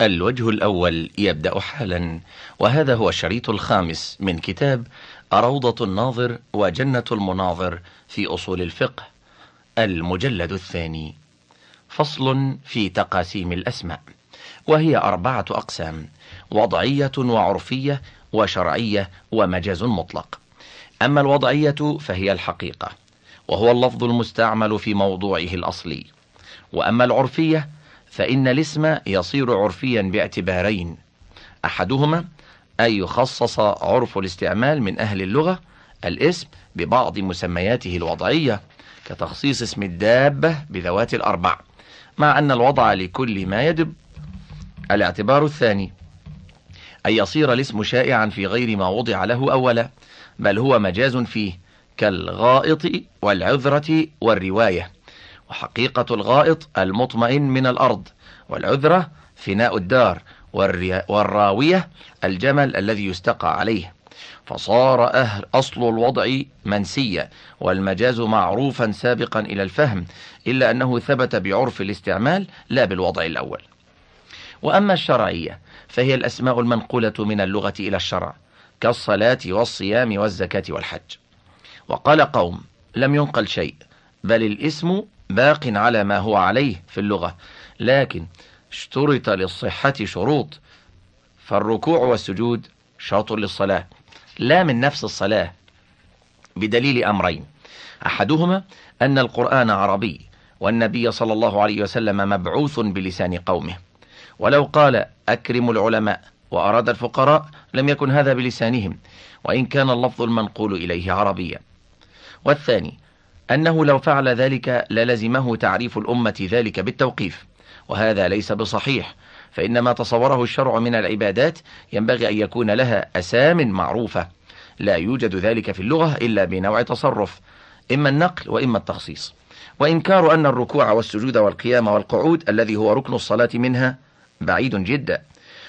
الوجه الأول يبدأ حالا وهذا هو الشريط الخامس من كتاب روضة الناظر وجنة المناظر في أصول الفقه المجلد الثاني. فصل في تقاسيم الأسماء وهي أربعة أقسام وضعية وعرفية وشرعية ومجاز مطلق. أما الوضعية فهي الحقيقة وهو اللفظ المستعمل في موضوعه الأصلي. وأما العرفية فإن الاسم يصير عرفيا باعتبارين. أحدهما أن يخصص عرف الاستعمال من أهل اللغة الاسم ببعض مسمياته الوضعية كتخصيص اسم الدابة بذوات الأربع مع أن الوضع لكل ما يدب. الاعتبار الثاني أن يصير الاسم شائعا في غير ما وضع له أولا بل هو مجاز فيه كالغائط والعذرة والرواية. وحقيقة الغائط المطمئن من الأرض والعذرة فناء الدار والراوية الجمل الذي يستقى عليه. فصار أهل أصل الوضع منسيا والمجاز معروفا سابقا إلى الفهم إلا أنه ثبت بعرف الاستعمال لا بالوضع الأول. وأما الشرعية فهي الأسماء المنقولة من اللغة إلى الشرع كالصلاة والصيام والزكاة والحج. وقال قوم لم ينقل شيء بل الاسم باق على ما هو عليه في اللغة لكن اشترط للصحة شروط. فالركوع والسجود شرط للصلاة لا من نفس الصلاة بدليل أمرين. أحدهما أن القرآن عربي والنبي صلى الله عليه وسلم مبعوث بلسان قومه. ولو قال أكرم العلماء وأراد الفقراء لم يكن هذا بلسانهم وإن كان اللفظ المنقول إليه عربيا. والثاني أنه لو فعل ذلك للزمه تعريف الأمة ذلك بالتوقيف وهذا ليس بصحيح فإن ما تصوره الشرع من العبادات ينبغي أن يكون لها أسام معروفة لا يوجد ذلك في اللغة إلا بنوع تصرف إما النقل وإما التخصيص. وإنكار أن الركوع والسجود والقيام والقعود الذي هو ركن الصلاة منها بعيد جدا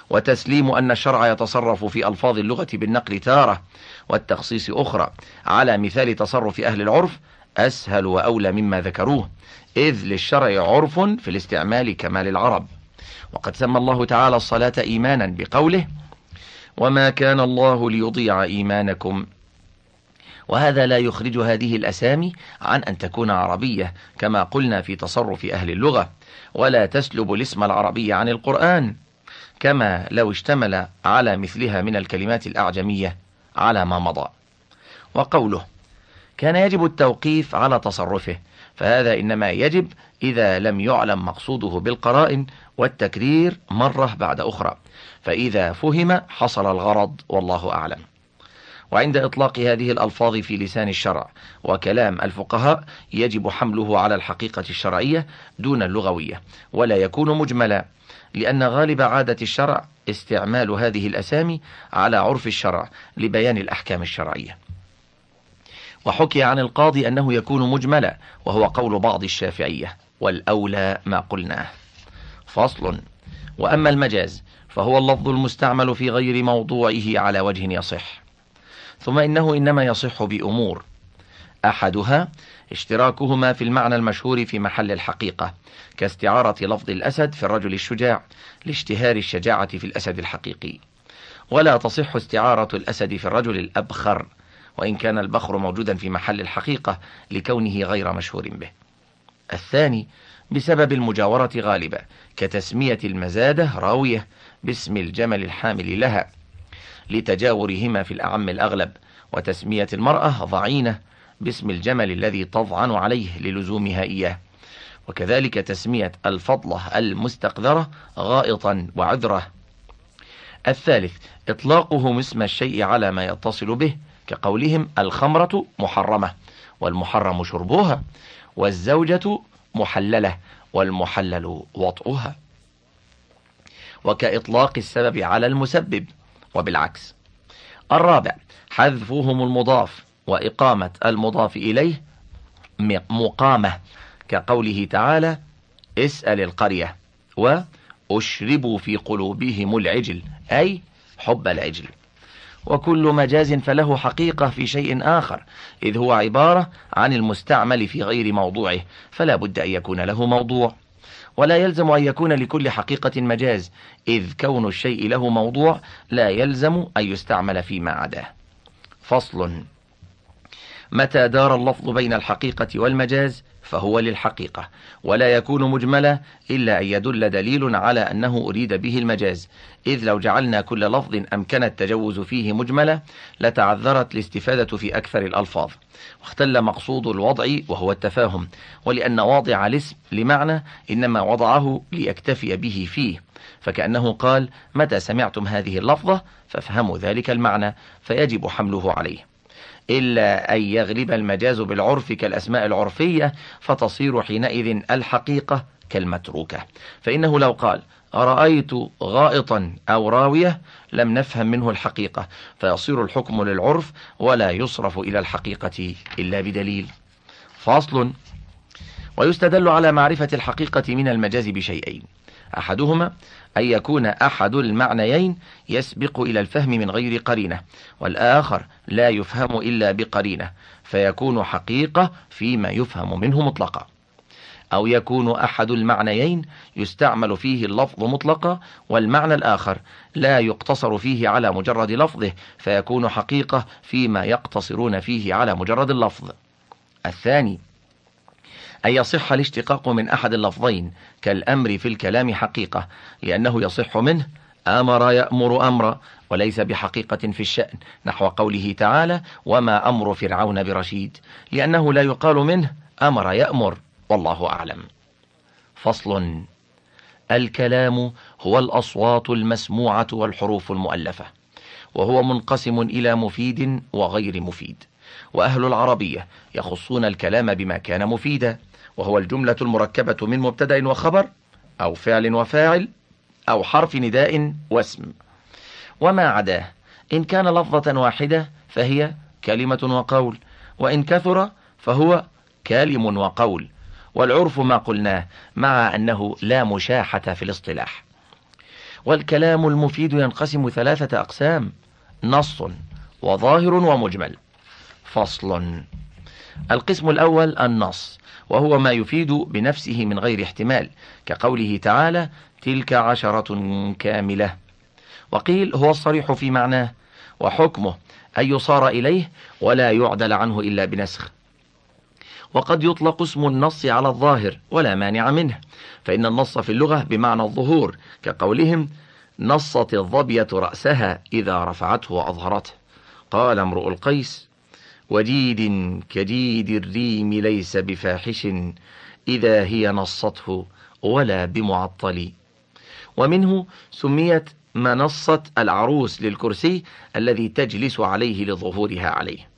وتسليم أن الشرع يتصرف في ألفاظ اللغة بالنقل تارة والتخصيص أخرى على مثال تصرف أهل العرف أسهل وأولى مما ذكروه إذ للشرع عرف في الاستعمال كما للعرب وقد سمى الله تعالى الصلاة إيمانا بقوله وما كان الله ليضيع إيمانكم وهذا لا يخرج هذه الأسامي عن أن تكون عربية كما قلنا في تصرف أهل اللغة ولا تسلب الاسم العربي عن القرآن كما لو اشتمل على مثلها من الكلمات الأعجمية على ما مضى وقوله كان يجب التوقيف على تصرفه فهذا إنما يجب إذا لم يعلم مقصوده بالقرائن والتكرير مرة بعد أخرى. فإذا فهم حصل الغرض والله أعلم. وعند إطلاق هذه الألفاظ في لسان الشرع وكلام الفقهاء يجب حمله على الحقيقة الشرعية دون اللغوية ولا يكون مجملا لأن غالب عادة الشرع استعمال هذه الأسامي على عرف الشرع لبيان الأحكام الشرعية. وحكي عن القاضي أنه يكون مجملا وهو قول بعض الشافعية والأولى ما قلناه. فصل. وأما المجاز فهو اللفظ المستعمل في غير موضوعه على وجه يصح. ثم إنه إنما يصح بأمور. أحدها اشتراكهما في المعنى المشهور في محل الحقيقة كاستعارة لفظ الأسد في الرجل الشجاع لاشتهار الشجاعة في الأسد الحقيقي. ولا تصح استعارة الأسد في الرجل الأبخر وإن كان البخر موجودا في محل الحقيقة لكونه غير مشهور به. الثاني بسبب المجاورة غالبة كتسمية المزادة راوية باسم الجمل الحامل لها لتجاورهما في الأعم الأغلب وتسمية المرأة ضعينة باسم الجمل الذي تضعن عليه للزومها إياه. وكذلك تسمية الفضلة المستقذرة غائطا وعذرة. الثالث إطلاقه اسم الشيء على ما يتصل به كقولهم الخمرة محرمة والمحرم شربها والزوجة محللة والمحلل وطئها وكإطلاق السبب على المسبب وبالعكس الرابع حذفهم المضاف وإقامة المضاف إليه مقامة كقوله تعالى اسأل القرية وأشربوا في قلوبهم العجل أي حب العجل وكل مجاز فله حقيقة في شيء آخر إذ هو عبارة عن المستعمل في غير موضوعه فلا بد أن يكون له موضوع. ولا يلزم أن يكون لكل حقيقة مجاز إذ كون الشيء له موضوع لا يلزم أن يستعمل فيما عداه. فصل. متى دار اللفظ بين الحقيقة والمجاز؟ فهو للحقيقة ولا يكون مجملا إلا أن يدل دليل على أنه أريد به المجاز. إذ لو جعلنا كل لفظ أمكن التجوز فيه مجملة لتعذرت الاستفادة في أكثر الألفاظ. واختل مقصود الوضع وهو التفاهم ولأن واضع الاسم لمعنى إنما وضعه ليكتفي به فيه. فكأنه قال متى سمعتم هذه اللفظة؟ فافهموا ذلك المعنى فيجب حمله عليه. إلا أن يغلب المجاز بالعرف كالأسماء العرفية فتصير حينئذ الحقيقة كالمتروكة. فإنه لو قال رأيت غائطا أو راوية؟ لم نفهم منه الحقيقة. فيصير الحكم للعرف ولا يصرف إلى الحقيقة إلا بدليل. فاصل ويستدل على معرفة الحقيقة من المجاز بشيئين. أحدهما أن يكون أحد المعنيين يسبق إلى الفهم من غير قرينة والآخر لا يفهم إلا بقرينة فيكون حقيقة فيما يفهم منه مطلقا. أو يكون أحد المعنيين يستعمل فيه اللفظ مطلقا والمعنى الآخر لا يقتصر فيه على مجرد لفظه فيكون حقيقة فيما يقتصرون فيه على مجرد اللفظ. الثاني أن يصح الاشتقاق من أحد اللفظين كالأمر في الكلام حقيقة لأنه يصح منه أمر يأمر أمرا وليس بحقيقة في الشأن نحو قوله تعالى وما أمر فرعون برشيد لأنه لا يقال منه أمر يأمر والله أعلم. فصل الكلام هو الأصوات المسموعة والحروف المؤلفة وهو منقسم إلى مفيد وغير مفيد. وأهل العربية يخصون الكلام بما كان مفيدا. وهو الجملة المركبة من مبتدأ وخبر أو فعل وفاعل أو حرف نداء واسم. وما عداه؟ إن كان لفظة واحدة فهي كلمة وقول وإن كثر فهو كلم وقول. والعرف ما قلناه مع أنه لا مشاحة في الاصطلاح. والكلام المفيد ينقسم ثلاثة أقسام نص وظاهر ومجمل. فصل. القسم الأول النص وهو ما يفيد بنفسه من غير احتمال كقوله تعالى تلك عشرة كاملة وقيل هو الصريح في معناه وحكمه أن يصار إليه ولا يعدل عنه إلا بنسخ وقد يطلق اسم النص على الظاهر ولا مانع منه فإن النص في اللغة بمعنى الظهور كقولهم نصت الظبية رأسها إذا رفعته وأظهرته قال امرؤ القيس وديد كديد الريم ليس بفاحش إذا هي نصته ولا بمعطل. ومنه سميت منصة العروس للكرسي الذي تجلس عليه لظهورها عليه.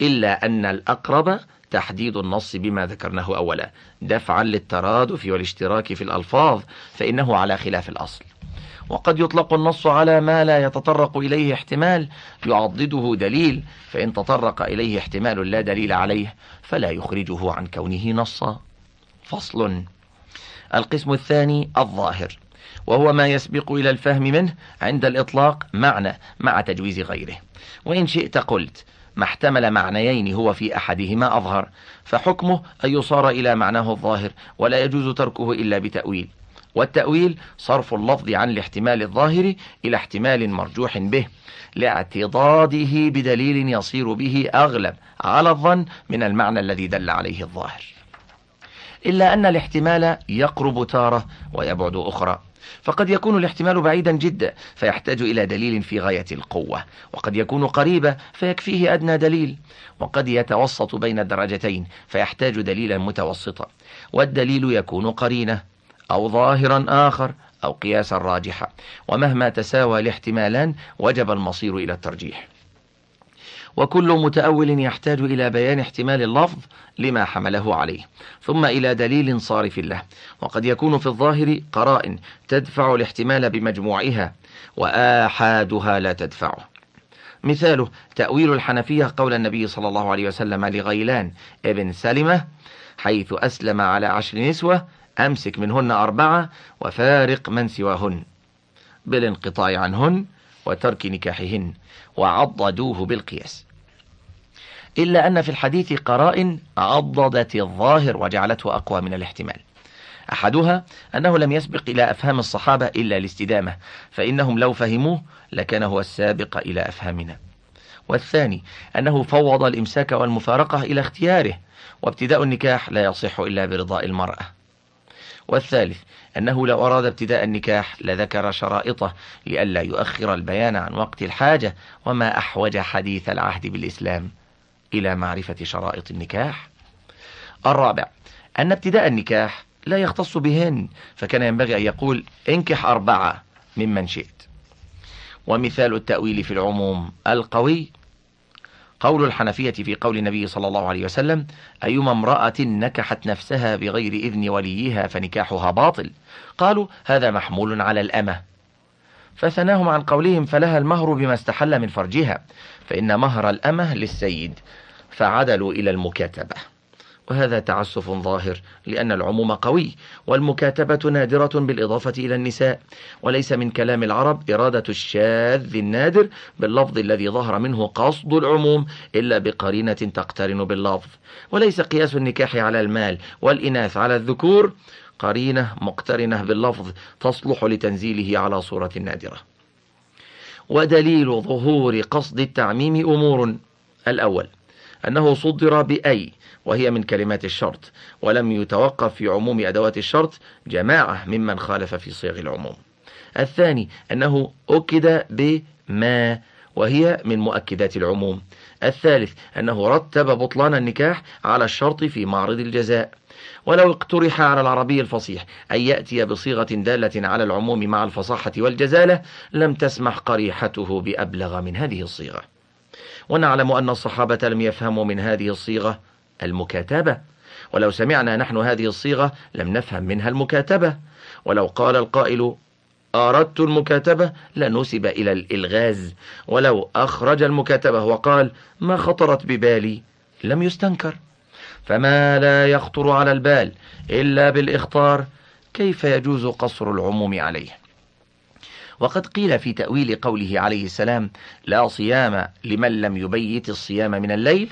إلا أن الأقرب تحديد النص بما ذكرناه أولا. دفعا للترادف والاشتراك في الألفاظ فإنه على خلاف الأصل. وقد يطلق النص على ما لا يتطرق إليه احتمال يعضده دليل فإن تطرق إليه احتمال لا دليل عليه فلا يخرجه عن كونه نصا. فصل. القسم الثاني الظاهر وهو ما يسبق إلى الفهم منه عند الإطلاق معنى مع تجويز غيره. وإن شئت قلت ما احتمل معنيين هو في أحدهما أظهر فحكمه أن يصار إلى معناه الظاهر ولا يجوز تركه إلا بتأويل. والتأويل صرف اللفظ عن الاحتمال الظاهر إلى احتمال مرجوح به لاعتضاده بدليل يصير به أغلب على الظن من المعنى الذي دل عليه الظاهر. إلا أن الاحتمال يقرب تارة ويبعد أخرى فقد يكون الاحتمال بعيدا جدا فيحتاج إلى دليل في غاية القوة وقد يكون قريبا فيكفيه أدنى دليل وقد يتوسط بين الدرجتين فيحتاج دليلا متوسطا والدليل يكون قرينة. أو ظاهرا آخر أو قياسا راجحا. ومهما تساوى الاحتمالان وجب المصير إلى الترجيح. وكل متأول يحتاج إلى بيان احتمال اللفظ لما حمله عليه ثم إلى دليل صارف له. وقد يكون في الظاهر قرائن تدفع الاحتمال بمجموعها وآحادها لا تدفعه مثاله تأويل الحنفية قول النبي صلى الله عليه وسلم لغيلان ابن سلمة حيث أسلم على عشر نسوة أمسك منهن أربعة وفارق من سواهن. بالانقطاع عنهن وترك نكاحهن وعضدوه بالقياس. إلا أن في الحديث قرائن عضدت الظاهر وجعلته أقوى من الاحتمال. أحدها أنه لم يسبق إلى أفهام الصحابة إلا الاستدامة فإنهم لو فهموه لكان هو السابق إلى أفهامنا. والثاني أنه فوض الإمساك والمفارقة إلى اختياره وابتداء النكاح لا يصح إلا برضاء المرأة. والثالث أنه لو أراد ابتداء النكاح لذكر شرائطه لئلا يؤخر البيان عن وقت الحاجة وما أحوج حديث العهد بالإسلام إلى معرفة شرائط النكاح. الرابع أن ابتداء النكاح لا يختص بهن فكان ينبغي أن يقول انكح أربعة ممن شئت. ومثال التأويل في العموم القوي قول الحنفية في قول النبي صلى الله عليه وسلم أيما امرأة نكحت نفسها بغير إذن وليها فنكاحها باطل؟ قالوا هذا محمول على الأمة. فثناهم عن قولهم فلها المهر بما استحل من فرجها فإن مهر الأمة للسيد فعدلوا إلى المكاتبة. وهذا تعسف ظاهر لأن العموم قوي والمكاتبة نادرة بالإضافة إلى النساء. وليس من كلام العرب إرادة الشاذ النادر باللفظ الذي ظهر منه قصد العموم إلا بقرينة تقترن باللفظ. وليس قياس النكاح على المال والإناث على الذكور قرينة مقترنة باللفظ تصلح لتنزيله على صورة نادرة. ودليل ظهور قصد التعميم أمور. الأول أنه صدر بأي وهي من كلمات الشرط ولم يتوقف في عموم أدوات الشرط جماعة ممن خالف في صيغ العموم. الثاني أنه أكد بما وهي من مؤكدات العموم. الثالث أنه رتب بطلان النكاح على الشرط في معرض الجزاء. ولو اقترح على العربي الفصيح أن يأتي بصيغة دالة على العموم مع الفصاحة والجزالة لم تسمح قريحته بأبلغ من هذه الصيغة. ونعلم أن الصحابة لم يفهموا من هذه الصيغة المكاتبة. ولو سمعنا نحن هذه الصيغة لم نفهم منها المكاتبة. ولو قال القائل أردت المكاتبة لنسب إلى الإلغاز. ولو أخرج المكاتبة وقال ما خطرت ببالي لم يستنكر. فما لا يخطر على البال إلا بالإخطار كيف يجوز قصر العموم عليه. وقد قيل في تأويل قوله عليه السلام لا صيام لمن لم يبيت الصيام من الليل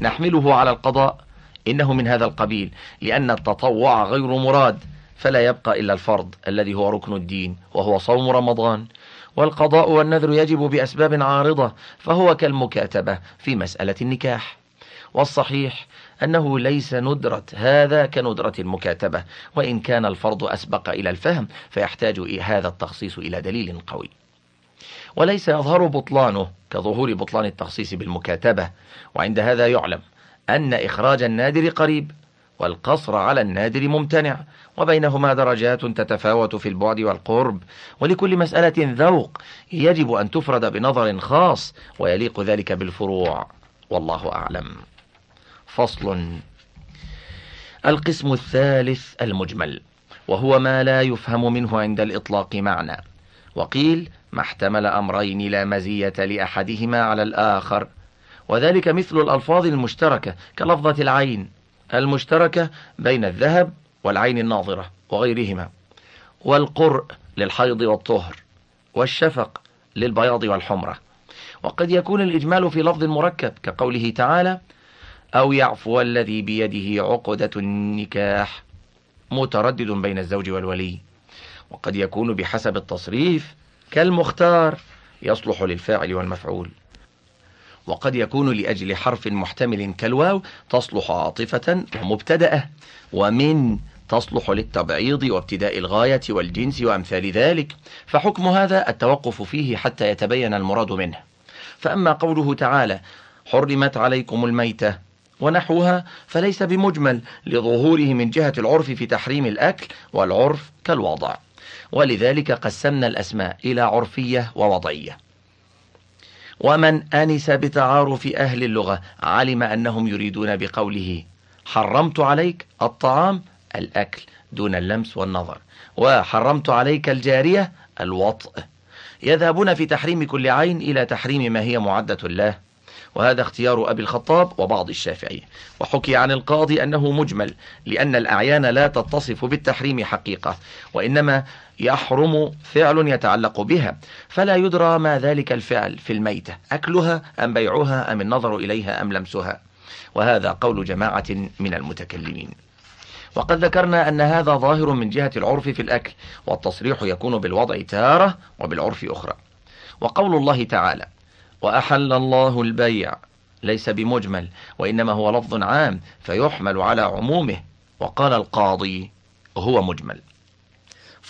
نحمله على القضاء إنه من هذا القبيل لأن التطوع غير مراد فلا يبقى إلا الفرض الذي هو ركن الدين وهو صوم رمضان. والقضاء والنذر يجب بأسباب عارضة فهو كالمكاتبة في مسألة النكاح. والصحيح أنه ليس ندرة هذا كندرة المكاتبة وإن كان الفرض أسبق إلى الفهم فيحتاج هذا التخصيص إلى دليل قوي. وليس يظهر بطلانه كظهور بطلان التخصيص بالمكاتبة. وعند هذا يعلم أن إخراج النادر قريب والقصر على النادر ممتنع وبينهما درجات تتفاوت في البعد والقرب. ولكل مسألة ذوق يجب أن تفرد بنظر خاص ويليق ذلك بالفروع. والله أعلم. فصل. القسم الثالث المجمل وهو ما لا يفهم منه عند الإطلاق معنى. وقيل ما احتمل أمرين لا مزية لأحدهما على الآخر. وذلك مثل الألفاظ المشتركة كلفظة العين المشتركة بين الذهب والعين الناظرة وغيرهما. والقرء للحيض والطهر والشفق للبياض والحمرة. وقد يكون الإجمال في لفظ مركب كقوله تعالى أو يعفو الذي بيده عقدة النكاح. متردد بين الزوج والولي. وقد يكون بحسب التصريف كالمختار يصلح للفاعل والمفعول. وقد يكون لأجل حرف محتمل كالواو تصلح عاطفة ومبتدأة ومن تصلح للتبعيض وابتداء الغاية والجنس وأمثال ذلك فحكم هذا التوقف فيه حتى يتبين المراد منه. فأما قوله تعالى حرمت عليكم الميتة ونحوها فليس بمجمل لظهوره من جهة العرف في تحريم الأكل والعرف كالوضع. ولذلك قسمنا الأسماء إلى عرفية ووضعية. ومن أنس بتعارف أهل اللغة علم أنهم يريدون بقوله حرمت عليك الطعام الأكل دون اللمس والنظر وحرمت عليك الجارية الوطء. يذهبون في تحريم كل عين إلى تحريم ما هي معدة الله وهذا اختيار أبي الخطاب وبعض الشافعية وحكي عن القاضي أنه مجمل لأن الأعيان لا تتصف بالتحريم حقيقة وإنما يحرم فعل يتعلق بها فلا يدرى ما ذلك الفعل في الميتة أكلها أم بيعها أم النظر إليها أم لمسها. وهذا قول جماعة من المتكلمين. وقد ذكرنا أن هذا ظاهر من جهة العرف في الأكل والتصريح يكون بالوضع تارة وبالعرف أخرى. وقول الله تعالى وأحل الله البيع ليس بمجمل وإنما هو لفظ عام فيحمل على عمومه وقال القاضي هو مجمل.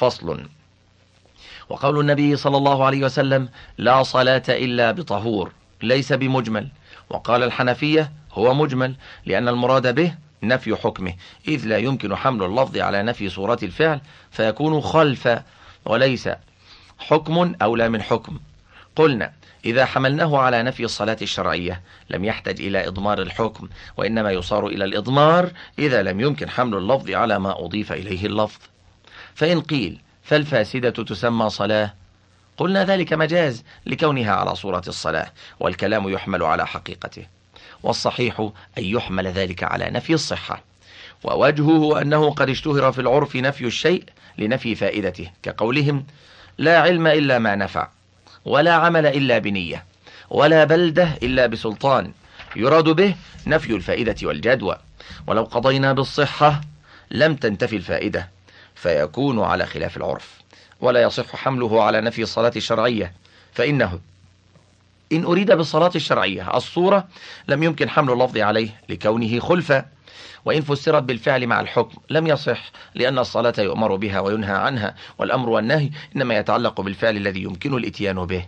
فصل. وقول النبي صلى الله عليه وسلم لا صلاة إلا بطهور ليس بمجمل. وقال الحنفية هو مجمل لأن المراد به نفي حكمه. إذ لا يمكن حمل اللفظ على نفي صورة الفعل فيكون خلف وليس حكم أولى من حكم. قلنا إذا حملناه على نفي الصلاة الشرعية لم يحتج إلى إضمار الحكم وإنما يصار إلى الإضمار إذا لم يمكن حمل اللفظ على ما أضيف إليه اللفظ. فإن قيل فالفاسدة تسمى صلاة قلنا ذلك مجاز لكونها على صورة الصلاة والكلام يحمل على حقيقته والصحيح أن يحمل ذلك على نفي الصحة ووجهه أنه قد اشتهر في العرف نفي الشيء لنفي فائدته كقولهم لا علم إلا ما نفع ولا عمل إلا بنية ولا بلدة إلا بسلطان يراد به نفي الفائدة والجدوى ولو قضينا بالصحة لم تنتفي الفائدة. فيكون على خلاف العرف. ولا يصح حمله على نفي الصلاة الشرعية. فإنه إن أريد بالصلاة الشرعية الصورة لم يمكن حمل اللفظ عليه لكونه خلفا وإن فسرت بالفعل مع الحكم لم يصح لأن الصلاة يؤمر بها وينهى عنها والأمر والنهي إنما يتعلق بالفعل الذي يمكن الإتيان به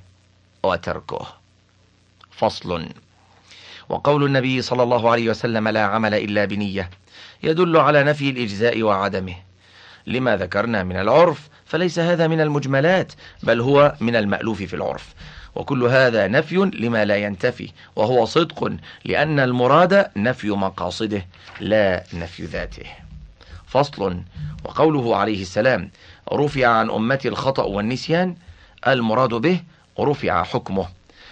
وتركه. فصل. وقول النبي صلى الله عليه وسلم لا عمل إلا بنية يدل على نفي الإجزاء وعدمه. لما ذكرنا من العرف فليس هذا من المجملات بل هو من المألوف في العرف. وكل هذا نفي لما لا ينتفي وهو صدق لأن المراد نفي مقاصده لا نفي ذاته. فصل وقوله عليه السلام رفع عن أمتي الخطأ والنسيان المراد به رفع حكمه.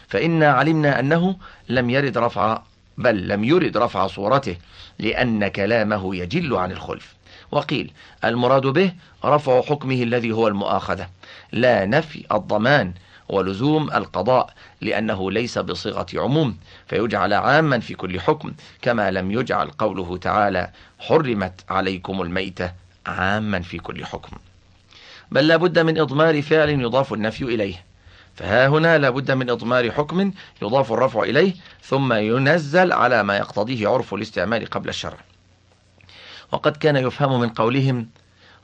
فإنا علمنا أنه لم يرد رفع بل لم يرد رفع صورته لأن كلامه يجل عن الخلف. وقيل المراد به رفع حكمه الذي هو المؤاخذة. لا نفي الضمان ولزوم القضاء لأنه ليس بصيغة عموم فيجعل عاما في كل حكم كما لم يجعل قوله تعالى حرمت عليكم الميتة عاما في كل حكم. بل لابد من إضمار فعل يضاف النفي إليه. فها هنا لابد من إضمار حكم يضاف الرفع إليه ثم ينزل على ما يقتضيه عرف الاستعمال قبل الشرع. وقد كان يفهم من قولهم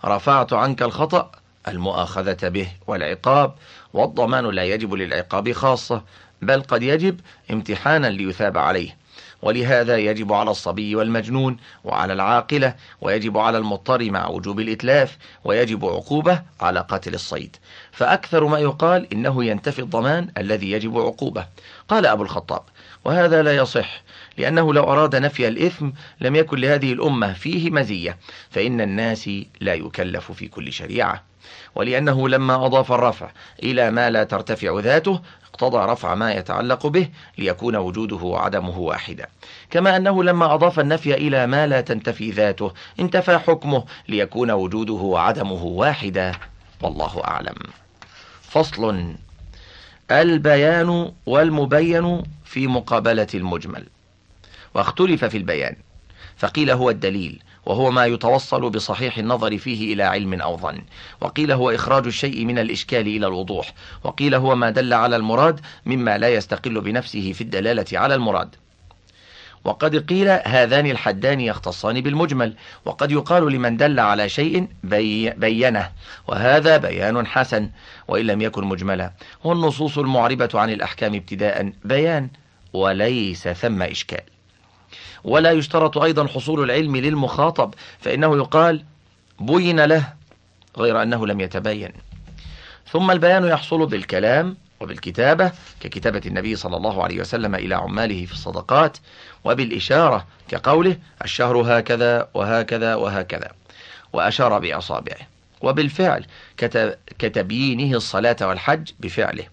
رفعت عنك الخطأ المؤاخذة به والعقاب والضمان لا يجب للعقاب خاصة بل قد يجب امتحانا ليثاب عليه. ولهذا يجب على الصبي والمجنون وعلى العاقلة ويجب على المضطر مع وجوب الإتلاف ويجب عقوبة على قاتل الصيد. فأكثر ما يقال إنه ينتفي الضمان الذي يجب عقوبة. قال أبو الخطاب وهذا لا يصح لأنه لو أراد نفي الإثم لم يكن لهذه الأمة فيه مزية فإن الناس لا يكلف في كل شريعة. ولأنه لما أضاف الرفع إلى ما لا ترتفع ذاته اقتضى رفع ما يتعلق به ليكون وجوده وعدمه واحدا. كما أنه لما أضاف النفي إلى ما لا تنتفي ذاته انتفى حكمه ليكون وجوده وعدمه واحدا. والله أعلم. فصل. البيان والمبين في مقابلة المجمل. واختلف في البيان فقيل هو الدليل وهو ما يتوصل بصحيح النظر فيه إلى علم أو ظن وقيل هو إخراج الشيء من الإشكال إلى الوضوح وقيل هو ما دل على المراد مما لا يستقل بنفسه في الدلالة على المراد. وقد قيل هذان الحدان يختصان بالمجمل وقد يقال لمن دل على شيء بي بينه وهذا بيان حسن وإن لم يكن مجملا. والنصوص المعربة عن الأحكام ابتداء بيان وليس ثم إشكال. ولا يشترط أيضا حصول العلم للمخاطب فإنه يقال بين له غير أنه لم يتبين. ثم البيان يحصل بالكلام وبالكتابة ككتابة النبي صلى الله عليه وسلم إلى عماله في الصدقات وبالإشارة كقوله الشهر هكذا وهكذا وهكذا وأشار بأصابعه. وبالفعل كتبيينه الصلاة والحج بفعله.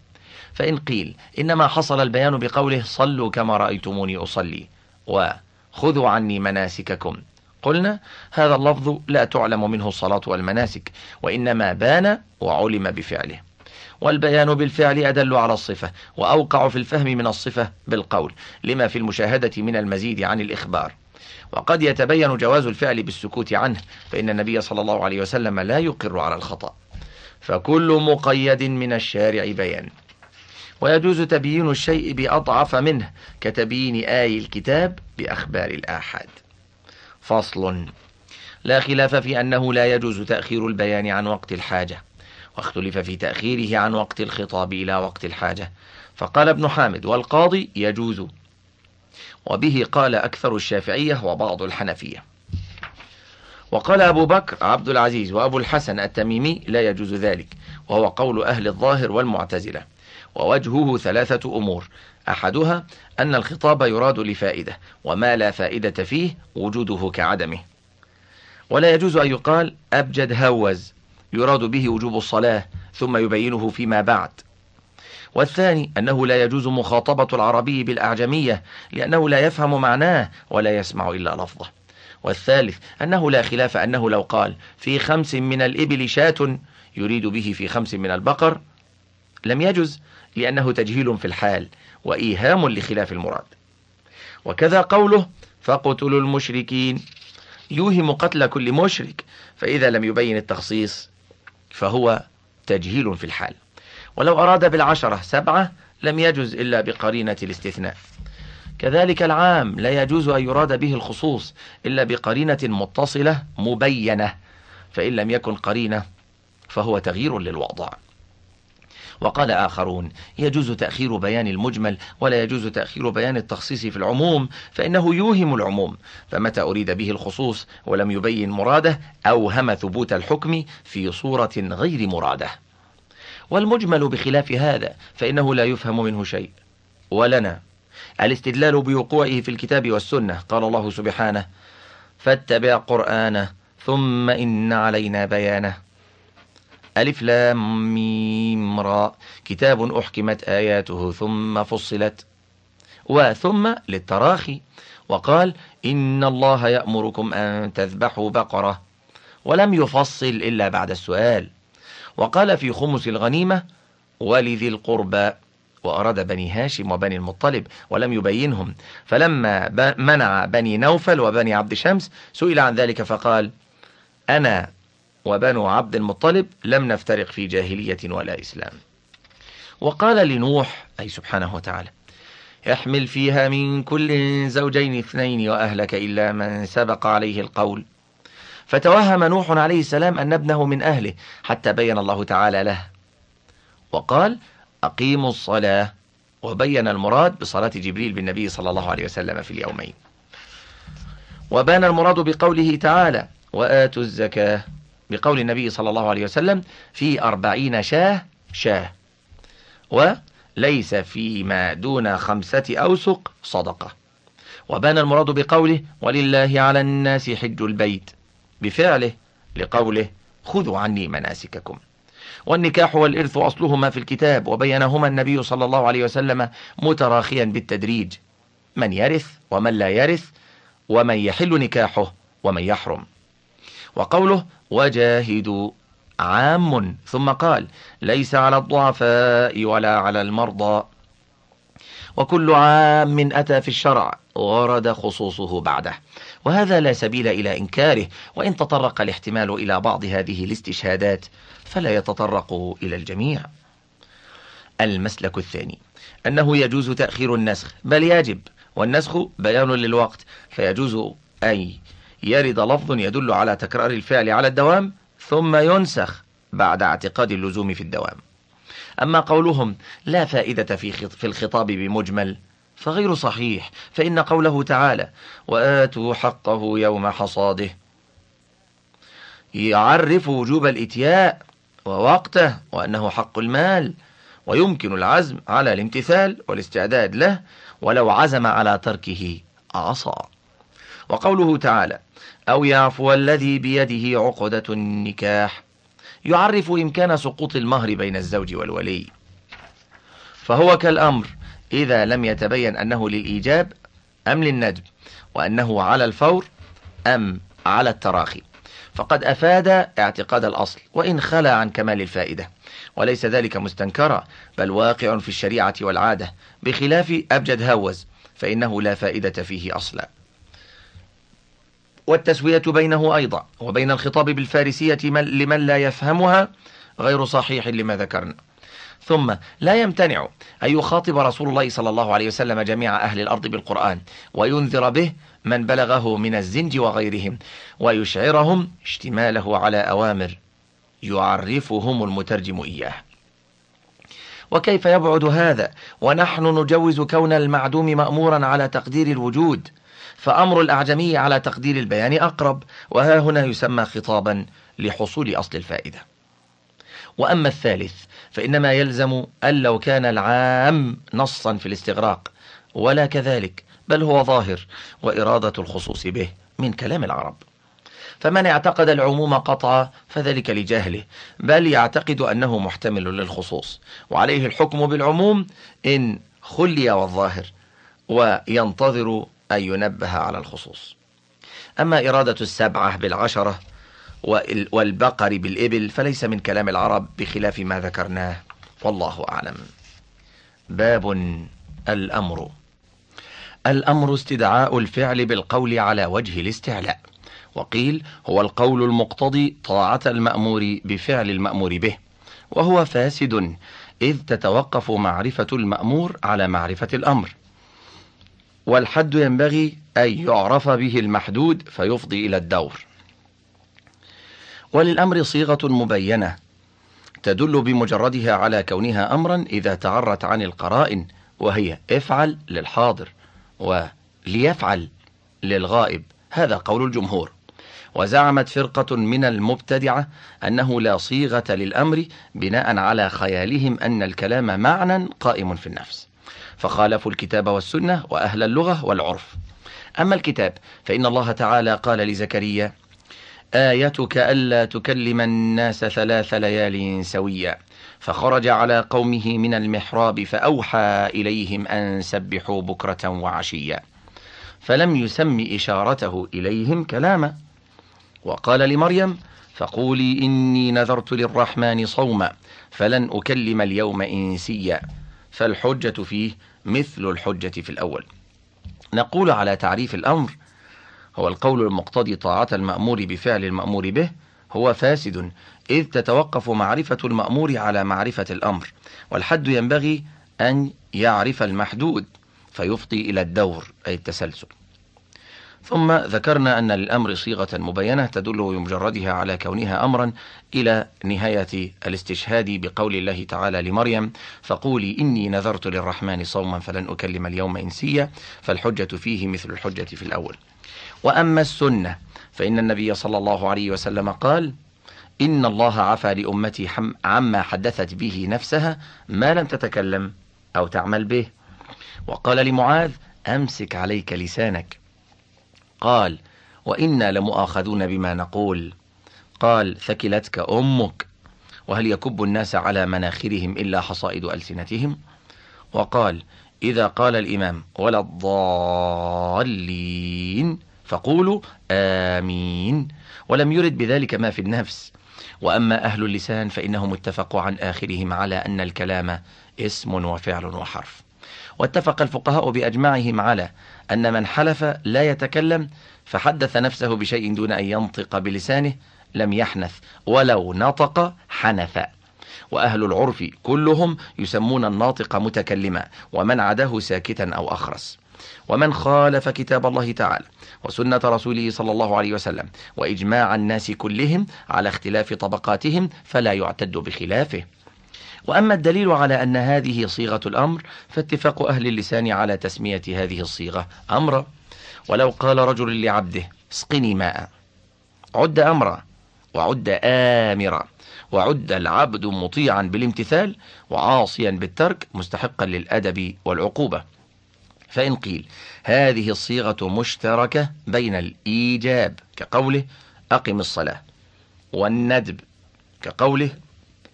فإن قيل إنما حصل البيان بقوله صلوا كما رأيتموني أصلي و خذوا عني مناسككم. قلنا هذا اللفظ لا تعلم منه الصلاة والمناسك وإنما بان وعلم بفعله. والبيان بالفعل أدل على الصفة وأوقع في الفهم من الصفة بالقول لما في المشاهدة من المزيد عن الإخبار. وقد يتبين جواز الفعل بالسكوت عنه فإن النبي صلى الله عليه وسلم لا يقر على الخطأ. فكل مقيد من الشارع بيان. ويجوز تبيين الشيء بأضعف منه كتبيين آي الكتاب بأخبار الآحاد. فصل. لا خلاف في أنه لا يجوز تأخير البيان عن وقت الحاجة واختلف في تأخيره عن وقت الخطاب إلى وقت الحاجة. فقال ابن حامد والقاضي يجوز. وبه قال أكثر الشافعية وبعض الحنفية. وقال أبو بكر عبد العزيز وأبو الحسن التميمي لا يجوز ذلك وهو قول أهل الظاهر والمعتزلة. ووجهه ثلاثة أمور. أحدها أن الخطاب يراد لفائدة وما لا فائدة فيه وجوده كعدمه. ولا يجوز أن يقال أبجد هوز يراد به وجوب الصلاة ثم يبينه فيما بعد. والثاني أنه لا يجوز مخاطبة العربي بالأعجمية لأنه لا يفهم معناه ولا يسمع إلا لفظه. والثالث أنه لا خلاف أنه لو قال في خمس من الإبل شاة يريد به في خمس من البقر لم يجز لأنه تجهيل في الحال وإيهام لخلاف المراد. وكذا قوله فقتلوا المشركين. يوهم قتل كل مشرك فإذا لم يبين التخصيص فهو تجهيل في الحال. ولو أراد بالعشرة سبعة لم يجز إلا بقرينة الاستثناء. كذلك العام لا يجوز أن يراد به الخصوص إلا بقرينة متصلة مبينة فإن لم يكن قرينة فهو تغيير للوضع. وقال آخرون يجوز تأخير بيان المجمل ولا يجوز تأخير بيان التخصيص في العموم فإنه يوهم العموم. فمتى أريد به الخصوص ولم يبين مراده أوهم ثبوت الحكم في صورة غير مراده. والمجمل بخلاف هذا فإنه لا يفهم منه شيء. ولنا الاستدلال بوقوعه في الكتاب والسنة. قال الله سبحانه فاتبع قرآنه ثم إن علينا بيانه. ألف لام ميم. را كتاب أحكمت آياته ثم فصلت. وثم للتراخي. وقال إن الله يأمركم أن تذبحوا بقرة. ولم يفصل إلا بعد السؤال. وقال في خمس الغنيمة ولذي القربى. وأراد بني هاشم وبني المطلب ولم يبينهم. فلما منع بني نوفل وبني عبد شمس سئل عن ذلك فقال أنا وبنو عبد المطلب لم نفترق في جاهلية ولا إسلام. وقال لنوح أي سبحانه وتعالى احمل فيها من كل زوجين اثنين وأهلك إلا من سبق عليه القول. فتوهم نوح عليه السلام أن ابنه من أهله حتى بين الله تعالى له. وقال أقيموا الصلاة. وبين المراد بصلاة جبريل بالنبي صلى الله عليه وسلم في اليومين. وبان المراد بقوله تعالى وآتوا الزكاة. بقول النبي صلى الله عليه وسلم في أربعين شاه شاه. وليس فيما دون خمسة أوسق صدقة. وبان المراد بقوله ولله على الناس حج البيت بفعله لقوله خذوا عني مناسككم. والنكاح والإرث أصلهما في الكتاب وبينهما النبي صلى الله عليه وسلم متراخيا بالتدريج. من يرث ومن لا يرث ومن يحل نكاحه ومن يحرم. وقوله وجاهدوا عام ثم قال ليس على الضعفاء ولا على المرضى. وكل عام أتى في الشرع ورد خصوصه بعده. وهذا لا سبيل إلى إنكاره وإن تطرق الاحتمال إلى بعض هذه الاستشهادات فلا يتطرق إلى الجميع. المسلك الثاني أنه يجوز تأخير النسخ بل يجب. والنسخ بيان للوقت فيجوز أي يرد لفظ يدل على تكرار الفعل على الدوام ثم ينسخ بعد اعتقاد اللزوم في الدوام. أما قولهم لا فائدة في في الخطاب بمجمل فغير صحيح فإن قوله تعالى وآتوا حقه يوم حصاده يعرف وجوب الإتياء ووقته وأنه حق المال ويمكن العزم على الامتثال والاستعداد له ولو عزم على تركه عصى. وقوله تعالى أو يعفو الذي بيده عقدة النكاح. يعرف إمكان سقوط المهر بين الزوج والولي. فهو كالأمر إذا لم يتبين أنه للإيجاب أم للندب وأنه على الفور أم على التراخي. فقد أفاد اعتقاد الأصل وإن خلى عن كمال الفائدة. وليس ذلك مستنكرا بل واقع في الشريعة والعادة. بخلاف أبجد هوز فإنه لا فائدة فيه أصلا. والتسوية بينه أيضا وبين الخطاب بالفارسية لمن لا يفهمها غير صحيح لما ذكرنا. ثم لا يمتنع أن يخاطب رسول الله صلى الله عليه وسلم جميع أهل الأرض بالقرآن وينذر به من بلغه من الزنج وغيرهم ويشعرهم اشتماله على أوامر يعرفهم المترجم إياه. وكيف يبعد هذا؟ ونحن نجوز كون المعدوم مأمورا على تقدير الوجود فأمر الأعجمي على تقدير البيان أقرب وها هنا يسمى خطابا لحصول أصل الفائدة. وأما الثالث فإنما يلزم أن لو كان العام نصا في الاستغراق ولا كذلك بل هو ظاهر وإرادة الخصوص به من كلام العرب. فمن اعتقد العموم قطعا فذلك لجهله بل يعتقد أنه محتمل للخصوص وعليه الحكم بالعموم إن خلي والظاهر وينتظر أن ينبه على الخصوص. أما إرادة السبعة بالعشرة والبقر بالإبل فليس من كلام العرب بخلاف ما ذكرناه. والله أعلم. باب الأمر. الأمر استدعاء الفعل بالقول على وجه الاستعلاء. وقيل هو القول المقتضي طاعة المأمور بفعل المأمور به. وهو فاسد إذ تتوقف معرفة المأمور على معرفة الأمر. والحد ينبغي أن يعرف به المحدود فيفضي إلى الدور. وللأمر صيغة مبينة تدل بمجردها على كونها أمرا إذا تعرت عن القرائن وهي افعل للحاضر وليفعل للغائب. هذا قول الجمهور. وزعمت فرقة من المبتدعة أنه لا صيغة للأمر بناء على خيالهم أن الكلام معنى قائم في النفس. فخالفوا الكتاب والسنة وأهل اللغة والعرف. أما الكتاب فإن الله تعالى قال لزكريا آيتك ألا تكلم الناس ثلاث ليال سويا. فخرج على قومه من المحراب فأوحى إليهم أن سبحوا بكرة وعشيا. فلم يسم إشارته إليهم كلاما. وقال لمريم فقولي إني نذرت للرحمن صوما فلن أكلم اليوم إنسيا. فالحجة فيه مثل الحجة في الأول. نقول على تعريف الأمر هو القول المقتضي طاعة المأمور بفعل المأمور به هو فاسد إذ تتوقف معرفة المأمور على معرفة الأمر والحد ينبغي أن يعرف المحدود فيفضي إلى الدور أي التسلسل. ثم ذكرنا أن للأمر صيغة مبينة تدل بمجردها على كونها أمرا إلى نهاية الاستشهاد بقول الله تعالى لمريم فقولي إني نذرت للرحمن صوما فلن أكلم اليوم إنسيا فالحجة فيه مثل الحجة في الأول. وأما السنة فإن النبي صلى الله عليه وسلم قال إن الله عفى لأمتي عما حدثت به نفسها ما لم تتكلم أو تعمل به. وقال لمعاذ أمسك عليك لسانك. قال وإنا لمؤاخذون بما نقول. قال ثكلتك أمك. وهل يكب الناس على مناخرهم إلا حصائد ألسنتهم؟ وقال إذا قال الإمام ولا الضالين. فقولوا آمين. ولم يرد بذلك ما في النفس. وأما أهل اللسان فإنهم اتفقوا عن آخرهم على أن الكلام اسم وفعل وحرف. واتفق الفقهاء بأجمعهم على أن من حلف لا يتكلم فحدث نفسه بشيء دون أن ينطق بلسانه لم يحنث ولو نطق حنث. وأهل العرف كلهم يسمون الناطق متكلما ومن عداه ساكتا أو أخرس. ومن خالف كتاب الله تعالى وسنة رسوله صلى الله عليه وسلم وإجماع الناس كلهم على اختلاف طبقاتهم فلا يعتد بخلافه. وأما الدليل على أن هذه صيغة الأمر فاتفاق أهل اللسان على تسمية هذه الصيغة أمرا. ولو قال رجل لعبده اسقني ماء عد أمرا وعد آمرا. وعد العبد مطيعا بالامتثال وعاصيا بالترك مستحقا للأدب والعقوبة. فإن قيل هذه الصيغة مشتركة بين الإيجاب كقوله أقم الصلاة والندب كقوله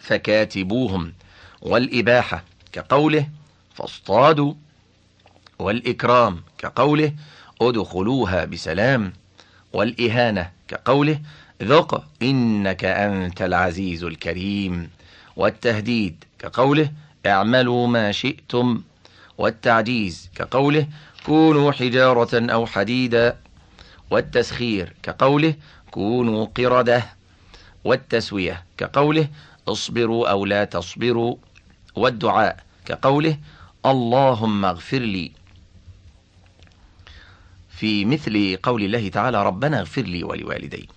فكاتبوهم. والإباحة كقوله فاصطادوا. والإكرام كقوله ادخلوها بسلام. والإهانة كقوله ذق إنك أنت العزيز الكريم. والتهديد كقوله اعملوا ما شئتم. والتعجيز كقوله كونوا حجارة أو حديدا. والتسخير كقوله كونوا قردة. والتسوية كقوله اصبروا أو لا تصبروا والدعاء كقوله اللهم اغفر لي. في مثل قول الله تعالى ربنا اغفر لي ولوالدي.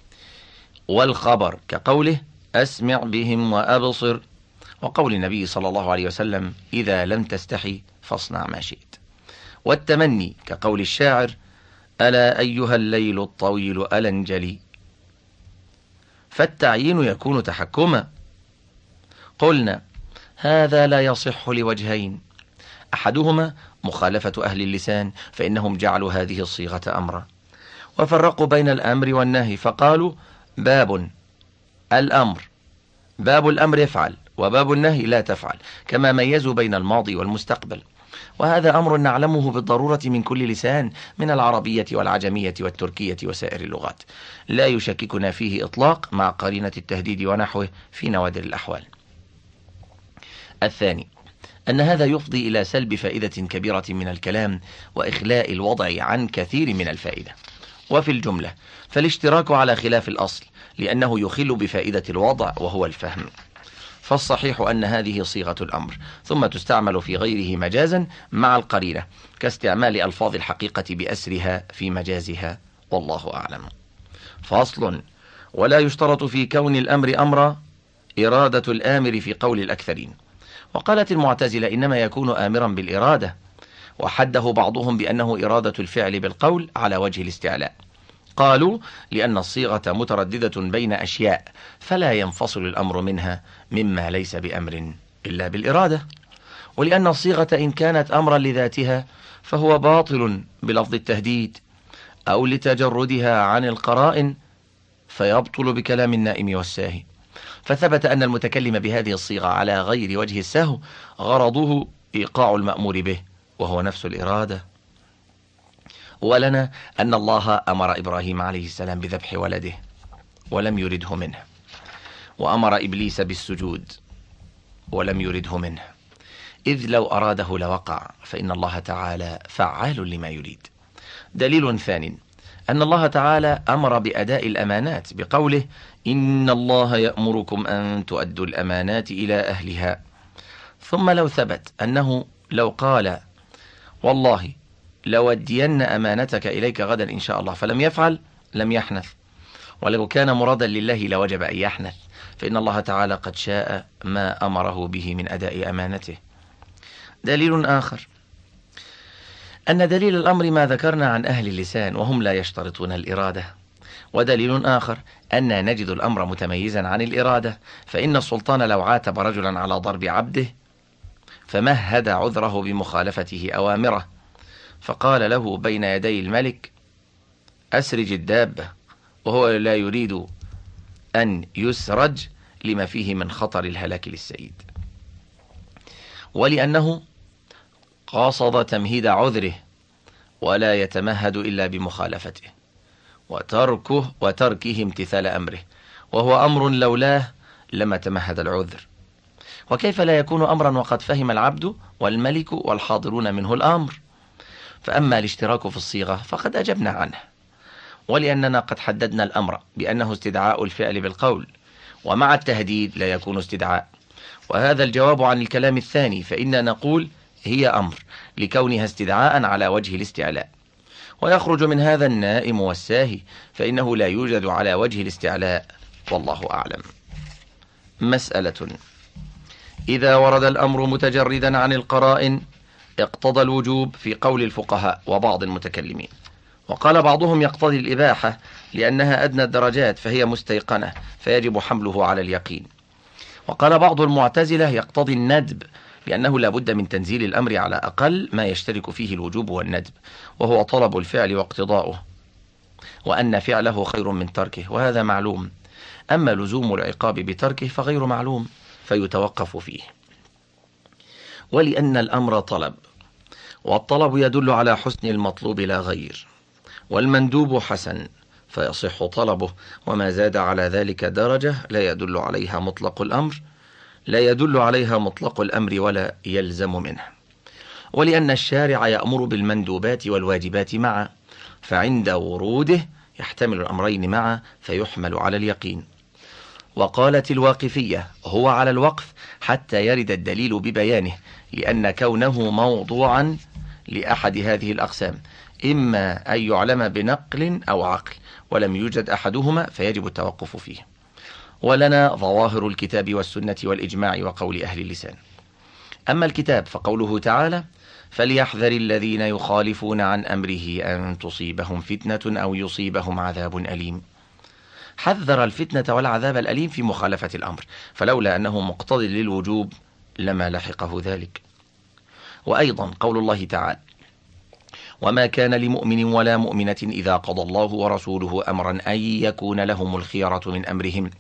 والخبر كقوله أسمع بهم وأبصر. وقول النبي صلى الله عليه وسلم إذا لم تستحي فاصنع ما شئت. والتمني كقول الشاعر ألا أيها الليل الطويل ألا انجلي فالتعيين يكون تحكما قلنا هذا لا يصح لوجهين. أحدهما مخالفة أهل اللسان فإنهم جعلوا هذه الصيغة أمرا. وفرقوا بين الأمر والنهي فقالوا باب الأمر. باب الأمر يفعل وباب النهي لا تفعل كما ميزوا بين الماضي والمستقبل. وهذا أمر نعلمه بالضرورة من كل لسان من العربية والعجمية والتركية وسائر اللغات. لا يشككنا فيه إطلاق مع قرينة التهديد ونحوه في نوادر الأحوال. الثاني أن هذا يفضي إلى سلب فائدة كبيرة من الكلام وإخلاء الوضع عن كثير من الفائدة. وفي الجملة فالاشتراك على خلاف الأصل لأنه يخل بفائدة الوضع وهو الفهم. فالصحيح أن هذه صيغة الأمر ثم تستعمل في غيره مجازا مع القرينة كاستعمال ألفاظ الحقيقة بأسرها في مجازها والله أعلم. فاصل ولا يشترط في كون الأمر أمرا إرادة الآمر في قول الأكثرين. وقالت المعتزلة إنما يكون آمرا بالإرادة وحده بعضهم بأنه إرادة الفعل بالقول على وجه الاستعلاء. قالوا لأن الصيغة مترددة بين أشياء فلا ينفصل الأمر منها مما ليس بأمر إلا بالإرادة. ولأن الصيغة إن كانت أمرا لذاتها فهو باطل بلفظ التهديد أو لتجردها عن القرائن فيبطل بكلام النائم والساهي. فثبت أن المتكلم بهذه الصيغة على غير وجه السهو غرضه إيقاع المأمور به وهو نفس الإرادة. ولنا أن الله أمر إبراهيم عليه السلام بذبح ولده ولم يرده منه. وأمر إبليس بالسجود ولم يرده منه. إذ لو أراده لوقع فإن الله تعالى فعال لما يريد. دليل ثانٍ أن الله تعالى أمر بأداء الأمانات بقوله إن الله يأمركم أن تؤدوا الأمانات إلى أهلها. ثم لو ثبت أنه لو قال والله لودين أمانتك إليك غدا إن شاء الله فلم يفعل لم يحنث. ولو كان مرادا لله لوجب أن يحنث فإن الله تعالى قد شاء ما أمره به من أداء أمانته. دليل آخر. أن دليل الأمر ما ذكرنا عن أهل اللسان وهم لا يشترطون الإرادة. ودليل آخر أن نجد الأمر متميزا عن الإرادة فإن السلطان لو عاتب رجلا على ضرب عبده فمهد عذره بمخالفته أوامره. فقال له بين يدي الملك أسرج الدابة وهو لا يريد أن يسرج لما فيه من خطر الهلاك للسيد. ولأنه قاصد تمهيد عذره ولا يتمهد إلا بمخالفته. وتركه وتركه امتثال أمره وهو أمر لولاه لما تمهد العذر. وكيف لا يكون أمرا وقد فهم العبد والملك والحاضرون منه الأمر؟ فأما الاشتراك في الصيغة فقد أجبنا عنه. ولأننا قد حددنا الأمر بأنه استدعاء الفعل بالقول ومع التهديد لا يكون استدعاء. وهذا الجواب عن الكلام الثاني فإننا نقول هي أمر لكونها استدعاء على وجه الاستعلاء. ويخرج من هذا النائم والساهي فإنه لا يوجد على وجه الاستعلاء والله أعلم. مسألة إذا ورد الأمر متجردا عن القرائن اقتضى الوجوب في قول الفقهاء وبعض المتكلمين. وقال بعضهم يقتضي الإباحة لأنها أدنى الدرجات فهي مستيقنة فيجب حمله على اليقين. وقال بعض المعتزلة يقتضي الندب لأنه لا بد من تنزيل الأمر على أقل ما يشترك فيه الوجوب والندب وهو طلب الفعل واقتضاؤه وأن فعله خير من تركه وهذا معلوم. أما لزوم العقاب بتركه فغير معلوم فيتوقف فيه. ولأن الأمر طلب والطلب يدل على حسن المطلوب لا غير والمندوب حسن فيصح طلبه وما زاد على ذلك درجة لا يدل عليها مطلق الأمر. لا يدل عليها مطلق الأمر ولا يلزم منه. ولأن الشارع يأمر بالمندوبات والواجبات معا فعند وروده يحتمل الأمرين معا فيحمل على اليقين. وقالت الواقفية هو على الوقف حتى يرد الدليل ببيانه لأن كونه موضوعا لأحد هذه الأقسام إما أن يعلم بنقل أو عقل ولم يوجد أحدهما فيجب التوقف فيه. ولنا ظواهر الكتاب والسنة والإجماع وقول أهل اللسان. أما الكتاب فقوله تعالى فليحذر الذين يخالفون عن أمره أن تصيبهم فتنة أو يصيبهم عذاب أليم. حذر الفتنة والعذاب الأليم في مخالفة الأمر فلولا أنه مقتضي للوجوب لما لحقه ذلك. وأيضا قول الله تعالى وما كان لمؤمن ولا مؤمنة إذا قضى الله ورسوله أمرا أن يكون لهم الخيرة من أمرهم.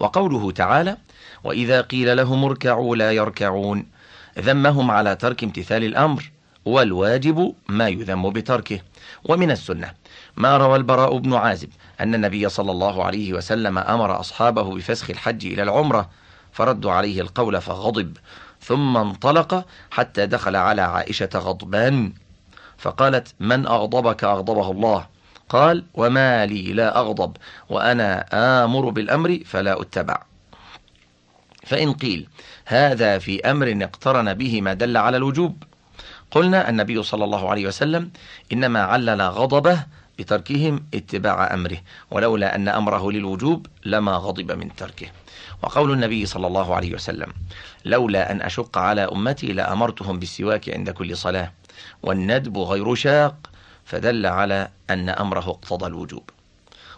وقوله تعالى وإذا قيل لهم اركعوا لا يركعون. ذمهم على ترك امتثال الأمر والواجب ما يذم بتركه. ومن السنة ما روى البراء بن عازب أن النبي صلى الله عليه وسلم أمر أصحابه بفسخ الحج إلى العمرة فردوا عليه القول فغضب ثم انطلق حتى دخل على عائشة غضبان فقالت من أغضبك أغضبه الله. قال وما لي لا أغضب وأنا آمر بالأمر فلا أتبع. فإن قيل هذا في أمر اقترن به ما دل على الوجوب. قلنا النبي صلى الله عليه وسلم إنما علل غضبه بتركهم اتباع أمره ولولا أن أمره للوجوب لما غضب من تركه. وقول النبي صلى الله عليه وسلم لولا أن أشق على أمتي لأمرتهم بالسواك عند كل صلاة والندب غير شاق فدل على أن أمره اقتضى الوجوب.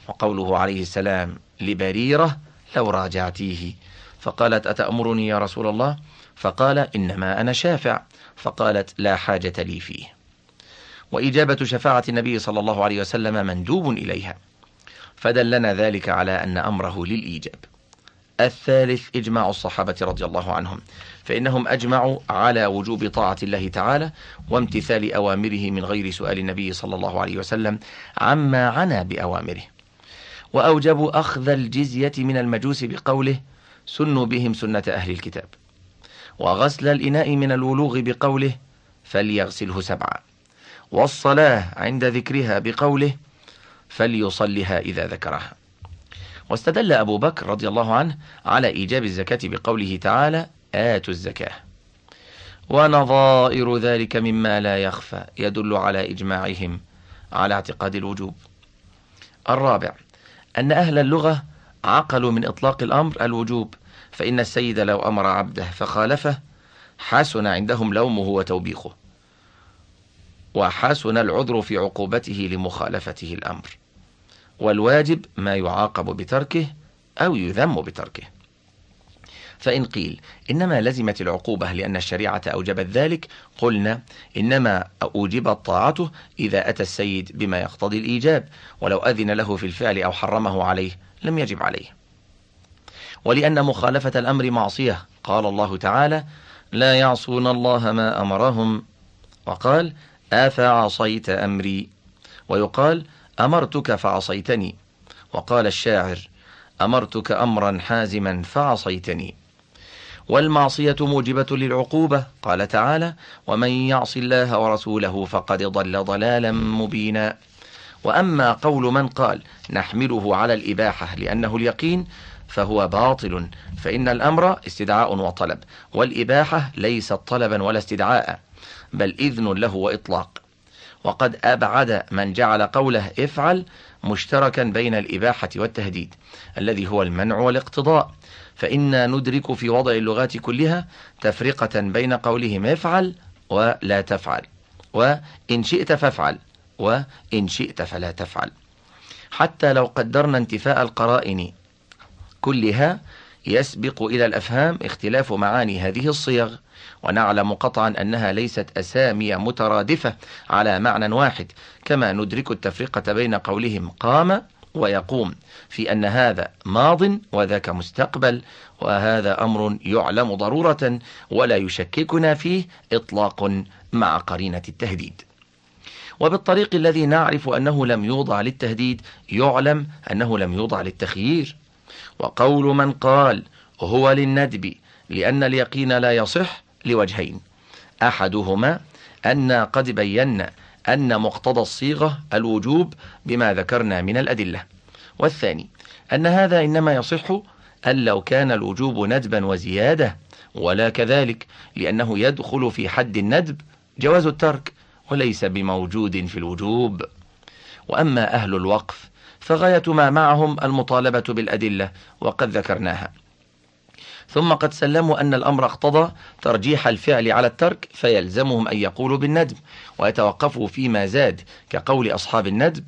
وقوله عليه السلام لبريرة لو راجعتيه. فقالت أتأمرني يا رسول الله؟ فقال إنما أنا شافع. فقالت لا حاجة لي فيه. وإجابة شفاعة النبي صلى الله عليه وسلم مندوب إليها. فدلنا ذلك على أن أمره للإيجاب. الثالث إجماع الصحابة رضي الله عنهم. فإنهم أجمعوا على وجوب طاعة الله تعالى وامتثال أوامره من غير سؤال النبي صلى الله عليه وسلم عما عنا بأوامره. وأوجبوا أخذ الجزية من المجوس بقوله سنوا بهم سنة أهل الكتاب. وغسل الإناء من الولوغ بقوله فليغسله سبعا. والصلاة عند ذكرها بقوله فليصلها إذا ذكرها. واستدل أبو بكر رضي الله عنه على إيجاب الزكاة بقوله تعالى آتوا الزكاة. ونظائر ذلك مما لا يخفى يدل على إجماعهم على اعتقاد الوجوب. الرابع أن أهل اللغة عقلوا من إطلاق الأمر الوجوب فإن السيد لو أمر عبده فخالفه حسن عندهم لومه وتوبيخه وحسن العذر في عقوبته لمخالفته الأمر. والواجب ما يعاقب بتركه أو يذم بتركه. فإن قيل إنما لزمت العقوبة لأن الشريعة أوجبت ذلك قلنا إنما أوجبت طاعته إذا أتى السيد بما يقتضي الإيجاب ولو أذن له في الفعل أو حرمه عليه لم يجب عليه. ولأن مخالفة الأمر معصية قال الله تعالى لا يعصون الله ما أمرهم وقال أفعصيت أمري ويقال أمرتك فعصيتني وقال الشاعر أمرتك أمرا حازما فعصيتني والمعصية موجبة للعقوبة. قال تعالى ومن يعص الله ورسوله فقد ضل ضلالا مبينا. وأما قول من قال نحمله على الإباحة لأنه اليقين فهو باطل. فإن الأمر استدعاء وطلب والإباحة ليست طلبا ولا استدعاء بل إذن له وإطلاق. وقد أبعد من جعل قوله افعل مشتركا بين الإباحة والتهديد الذي هو المنع والاقتضاء. فإنا ندرك في وضع اللغات كلها تفرقة بين قولهم. افعل ولا تفعل وإن شئت فافعل وإن شئت فلا تفعل. حتى لو قدرنا انتفاء القرائن كلها يسبق إلى الأفهام اختلاف معاني هذه الصيغ ونعلم قطعا أنها ليست أسامي مترادفة على معنى واحد. كما ندرك التفرقة بين قولهم قام ويقوم في أن هذا ماض وذاك مستقبل وهذا أمر يعلم ضرورة ولا يشككنا فيه إطلاق مع قرينة التهديد. وبالطريق الذي نعرف أنه لم يوضع للتهديد يعلم أنه لم يوضع للتخيير. وقول من قال هو للندب لأن اليقين لا يصح لوجهين أحدهما أن قد بينا أن مقتضى الصيغة الوجوب بما ذكرنا من الأدلة. والثاني أن هذا إنما يصح أن لو كان الوجوب ندبا وزيادة ولا كذلك لأنه يدخل في حد الندب جواز الترك وليس بموجود في الوجوب. وأما أهل الوقف فغاية ما معهم المطالبة بالأدلة وقد ذكرناها. ثم قد سلموا أن الأمر اقتضى ترجيح الفعل على الترك فيلزمهم أن يقولوا بالندب ويتوقفوا فيما زاد كقول أصحاب الندب.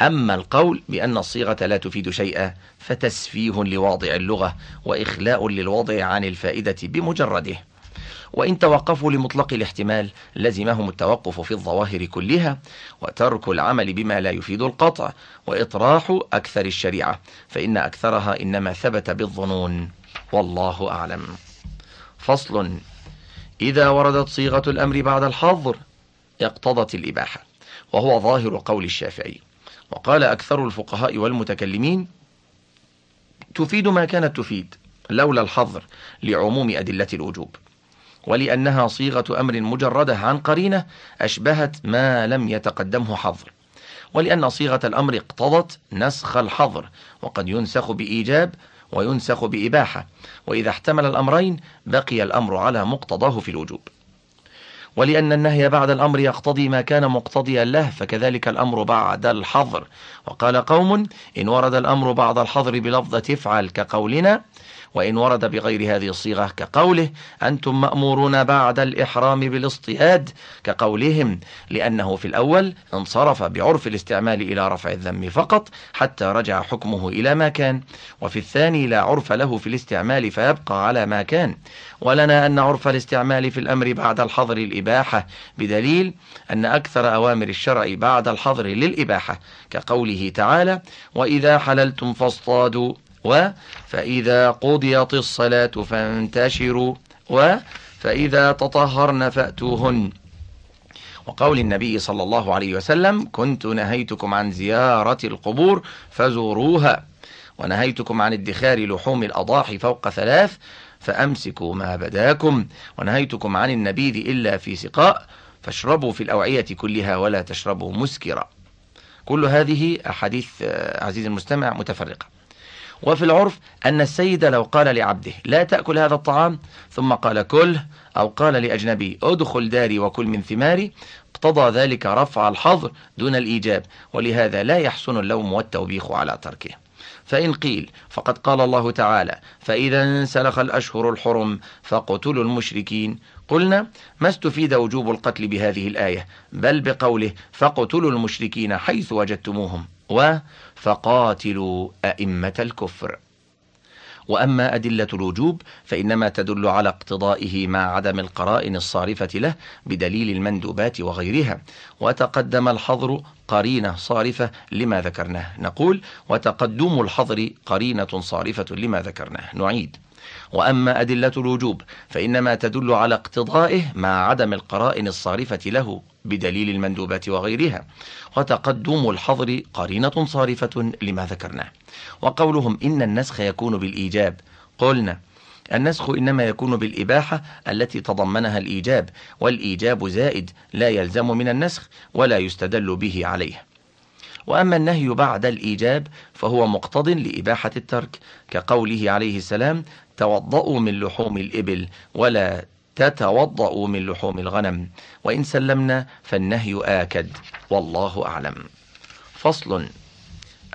أما القول بأن الصيغة لا تفيد شيئا فتسفيه لواضع اللغة وإخلاء للوضع عن الفائدة بمجرده. وإن توقفوا لمطلق الاحتمال لزمهم التوقف في الظواهر كلها وترك العمل بما لا يفيد القطع وإطراح أكثر الشريعة فإن أكثرها إنما ثبت بالظنون. والله أعلم. فصل. إذا وردت صيغة الأمر بعد الحظر اقتضت الإباحة وهو ظاهر قول الشافعي. وقال أكثر الفقهاء والمتكلمين تفيد ما كانت تفيد لولا الحظر لعموم أدلة الوجوب. ولأنها صيغة أمر مجردة عن قرينة أشبهت ما لم يتقدمه حظر. ولأن صيغة الأمر اقتضت نسخ الحظر وقد ينسخ بإيجاب وينسخ بإباحة. وإذا احتمل الأمرين بقي الأمر على مقتضاه في الوجوب. ولأن النهي بعد الأمر يقتضي ما كان مقتضيا له فكذلك الأمر بعد الحظر. وقال قوم إن ورد الأمر بعد الحظر بلفظة افعل كقولنا وإن ورد بغير هذه الصيغة كقوله أنتم مأمورون بعد الإحرام بالاصطياد كقولهم لأنه في الأول انصرف بعرف الاستعمال إلى رفع الذم فقط حتى رجع حكمه إلى ما كان وفي الثاني لا عرف له في الاستعمال فيبقى على ما كان. ولنا أن عرف الاستعمال في الأمر بعد الحظر الإباحة بدليل أن أكثر أوامر الشرع بعد الحظر للإباحة كقوله تعالى وإذا حللتم فاصطادوا و فإذا قضيت الصلاة فانتشروا و فإذا تطهرن فأتوهن. وقول النبي صلى الله عليه وسلم كنت نهيتكم عن زيارة القبور فزوروها ونهيتكم عن ادخار لحوم الأضاحي فوق ثلاث فأمسكوا ما بداكم ونهيتكم عن النبيذ إلا في سقاء فاشربوا في الأوعية كلها ولا تشربوا مسكرا. كل هذه أحاديث آه، عزيزي المستمع متفرقة. وفي العرف أن السيد لو قال لعبده لا تأكل هذا الطعام ثم قال كله أو قال لأجنبي ادخل داري وكل من ثماري اقتضى ذلك رفع الحظر دون الإيجاب ولهذا لا يحسن اللوم والتوبيخ على تركه. فإن قيل فقد قال الله تعالى فإذا انسلخ الأشهر الحرم فاقتلوا المشركين. قلنا ما استفيد وجوب القتل بهذه الآية؟ بل بقوله فاقتلوا المشركين حيث وجدتموهم. و فقاتلوا أئمة الكفر. وأما أدلة الوجوب فإنما تدل على اقتضائه مع عدم القرائن الصارفة له بدليل المندوبات وغيرها. وتقدم الحظر قرينة صارفة لما ذكرناه. نقول وتقدم الحظر قرينة صارفة لما ذكرناه. نعيد. وأما أدلة الوجوب فإنما تدل على اقتضائه مع عدم القرائن الصارفة له بدليل المندوبات وغيرها. وتقدم الحظر قرينة صارفة لما ذكرناه. وقولهم إن النسخ يكون بالإيجاب. قلنا النسخ إنما يكون بالإباحة التي تضمنها الإيجاب والإيجاب زائد لا يلزم من النسخ ولا يستدل به عليه. وأما النهي بعد الإيجاب فهو مقتض لإباحة الترك كقوله عليه السلام توضأوا من لحوم الإبل ولا تتوضأوا من لحوم الغنم. وإن سلمنا فالنهي آكد. والله أعلم. فصل.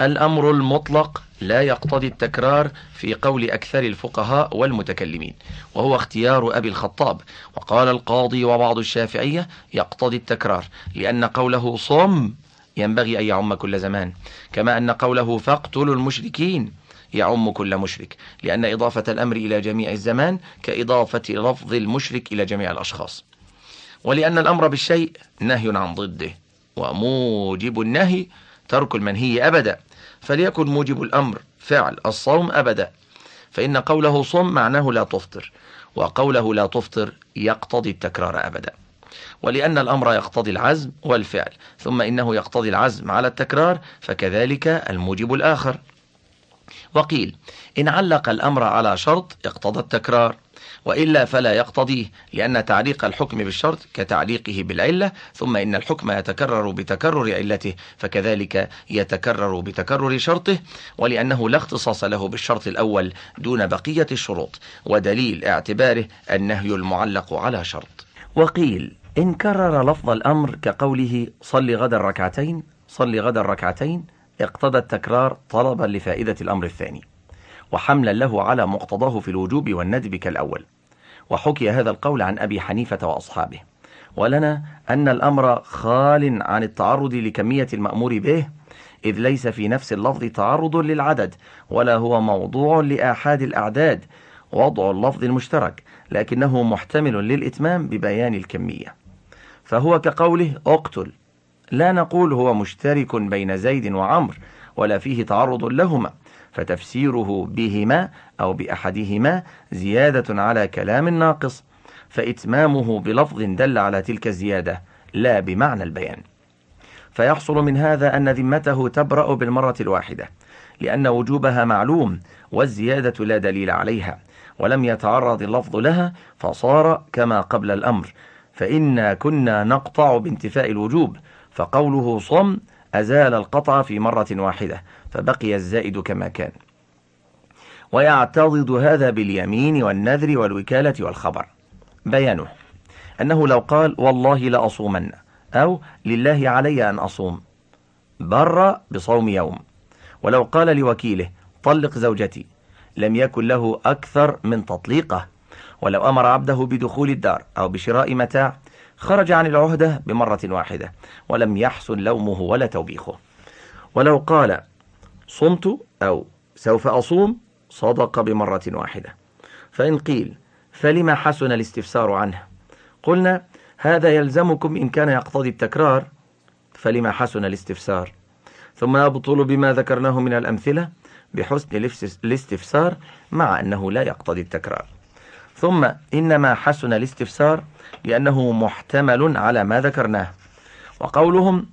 الأمر المطلق لا يقتضي التكرار في قول أكثر الفقهاء والمتكلمين وهو اختيار أبي الخطاب. وقال القاضي وبعض الشافعية يقتضي التكرار لأن قوله صم ينبغي أن يعم كل زمان كما أن قوله فاقتلوا المشركين. يعم كل مشرك لأن إضافة الأمر إلى جميع الزمان كإضافة لفظ المشرك إلى جميع الأشخاص. ولأن الأمر بالشيء نهي عن ضده وموجب النهي ترك المنهي أبدا. فليكن موجب الأمر فعل الصوم أبدا. فإن قوله صم معناه لا تفطر وقوله لا تفطر يقتضي التكرار أبدا. ولأن الأمر يقتضي العزم والفعل ثم إنه يقتضي العزم على التكرار فكذلك الموجب الآخر. وقيل إن علق الأمر على شرط اقتضى التكرار وإلا فلا يقتضيه لأن تعليق الحكم بالشرط كتعليقه بالعلة ثم إن الحكم يتكرر بتكرر علته فكذلك يتكرر بتكرر شرطه ولأنه لا اختصاص له بالشرط الأول دون بقية الشروط ودليل اعتباره النهي المعلق على شرط. وقيل إن كرر لفظ الأمر كقوله صل غدا ركعتين صل غدا ركعتين اقتضى التكرار طلبا لفائدة الأمر الثاني وحملا له على مقتضاه في الوجوب والندب كالأول. وحكي هذا القول عن أبي حنيفة وأصحابه ولنا أن الأمر خال عن التعرض لكمية المأمور به إذ ليس في نفس اللفظ تعرض للعدد ولا هو موضوع لآحاد الأعداد وضع اللفظ المشترك لكنه محتمل للإتمام ببيان الكمية. فهو كقوله اقتل لا نقول هو مشترك بين زيد وعمر ولا فيه تعرض لهما فتفسيره بهما أو بأحدهما زيادة على كلام ناقص فإتمامه بلفظ دل على تلك الزيادة لا بمعنى البيان. فيحصل من هذا أن ذمته تبرأ بالمرة الواحدة لأن وجوبها معلوم والزيادة لا دليل عليها ولم يتعرض اللفظ لها فصار كما قبل الأمر. فإنا كنا نقطع بانتفاء الوجوب فقوله صم أزال القطع في مرة واحدة فبقي الزائد كما كان. ويعتضد هذا باليمين والنذر والوكالة والخبر. بيانه أنه لو قال والله لأصومن أو لله علي أن أصوم بر بصوم يوم. ولو قال لوكيله طلق زوجتي لم يكن له أكثر من تطليقه. ولو أمر عبده بدخول الدار أو بشراء متاع خرج عن العهدة بمرة واحدة ولم يحسن لومه ولا توبيخه. ولو قال صمت أو سوف أصوم صدق بمرة واحدة. فإن قيل فلما حسن الاستفسار عنه؟ قلنا هذا يلزمكم إن كان يقتضي التكرار فلما حسن الاستفسار؟ ثم يبطل بما ذكرناه من الأمثلة بحسن الاستفسار مع أنه لا يقتضي التكرار. ثم إنما حسن الاستفسار لأنه محتمل على ما ذكرناه. وقولهم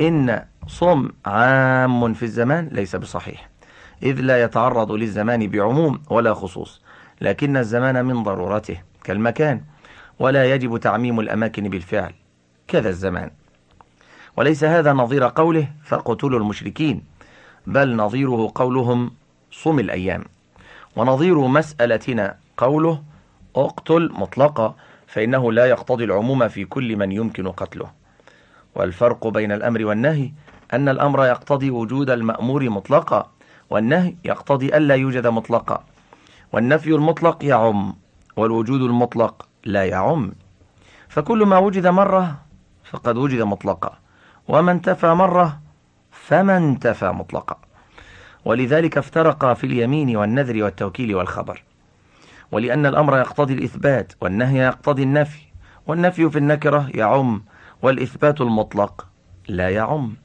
إن صم عام في الزمان ليس بصحيح إذ لا يتعرض للزمان بعموم ولا خصوص لكن الزمان من ضرورته كالمكان ولا يجب تعميم الأماكن بالفعل كذا الزمان. وليس هذا نظير قوله فاقتلوا المشركين بل نظيره قولهم صم الأيام. ونظير مسألتنا قوله اقتل مطلقة فإنه لا يقتضي العموم في كل من يمكن قتله. والفرق بين الأمر والنهي أن الأمر يقتضي وجود المأمور مطلقا والنهي يقتضي ألا يوجد مطلقا. والنفي المطلق يعم والوجود المطلق لا يعم. فكل ما وجد مرة فقد وجد مطلقا وما انتفى مرة فما انتفى مطلقا. ولذلك افترقا في اليمين والنذر والتوكيل والخبر. ولأن الأمر يقتضي الإثبات والنهي يقتضي النفي والنفي في النكرة يعم والإثبات المطلق لا يعم.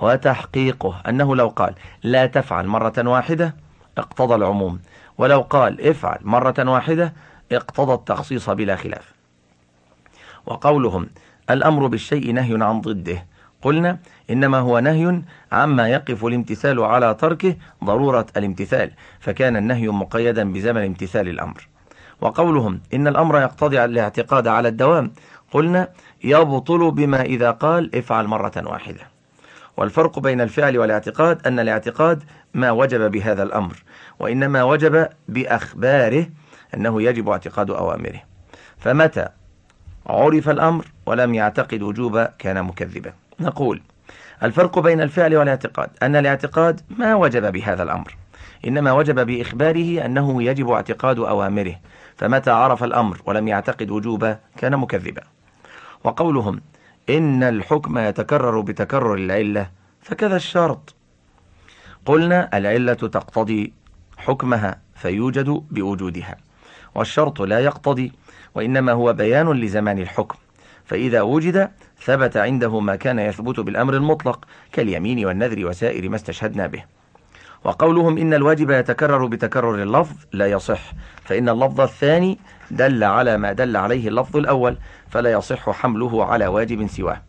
وتحقيقه أنه لو قال لا تفعل مرة واحدة اقتضى العموم ولو قال افعل مرة واحدة اقتضى التخصيص بلا خلاف. وقولهم الأمر بالشيء نهي عن ضده قلنا إنما هو نهي عما يقف الامتثال على تركه ضرورة الامتثال فكان النهي مقيدا بزمن امتثال الأمر. وقولهم إن الأمر يقتضي الاعتقاد على الدوام قلنا يبطل بما إذا قال افعل مرة واحدة. والفرق بين الفعل والاعتقاد أن الاعتقاد ما وجب بهذا الأمر وإنما وجب بأخباره أنه يجب اعتقاد أوامره. فمتى عرف الأمر ولم يعتقد وجوبا كان مكذبا. نقول الفرق بين الفعل والاعتقاد أن الاعتقاد ما وجب بهذا الأمر إنما وجب بإخباره أنه يجب اعتقاد أوامره فمتى عرف الأمر ولم يعتقد وجوبا كان مكذبا. وقولهم إن الحكم يتكرر بتكرر العلة فكذا الشرط. قلنا العلة تقتضي حكمها فيوجد بوجودها والشرط لا يقتضي وإنما هو بيان لزمان الحكم فإذا وجد ثبت عنده ما كان يثبت بالأمر المطلق كاليمين والنذر وسائر ما استشهدنا به. وقولهم إن الواجب يتكرر بتكرر اللفظ لا يصح فإن اللفظ الثاني دل على ما دل عليه اللفظ الأول فلا يصح حمله على واجب سواه.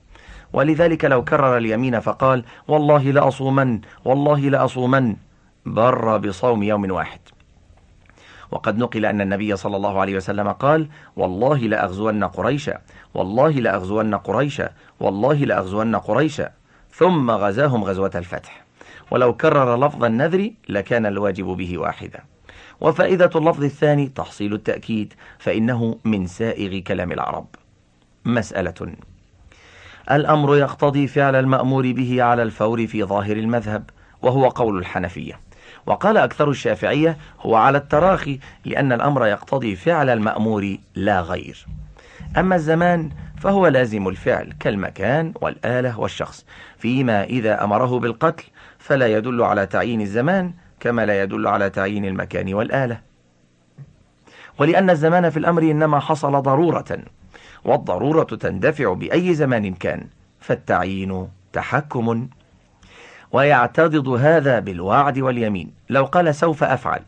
ولذلك لو كرر اليمين فقال والله لأصومن والله لأصومن بر بصوم يوم واحد. وقد نقل أن النبي صلى الله عليه وسلم قال والله لأغزون قريشا والله لأغزون قريشا والله لأغزون قريشا. ثم غزاهم غزوة الفتح. ولو كرر لفظ النذر لكان الواجب به واحدا. وفائدة اللفظ الثاني تحصيل التأكيد فإنه من سائغ كلام العرب. مسألة. الأمر يقتضي فعل المأمور به على الفور في ظاهر المذهب وهو قول الحنفية. وقال أكثر الشافعية هو على التراخي لأن الأمر يقتضي فعل المأمور لا غير. أما الزمان فهو لازم الفعل كالمكان والآلة والشخص. فيما إذا أمره بالقتل فلا يدل على تعيين الزمان كما لا يدل على تعيين المكان والآلة. ولأن الزمان في الأمر إنما حصل ضرورة والضرورة تندفع بأي زمان كان فالتعيين تحكم ويعتضد هذا بالوعد واليمين. لو قال سوف أفعل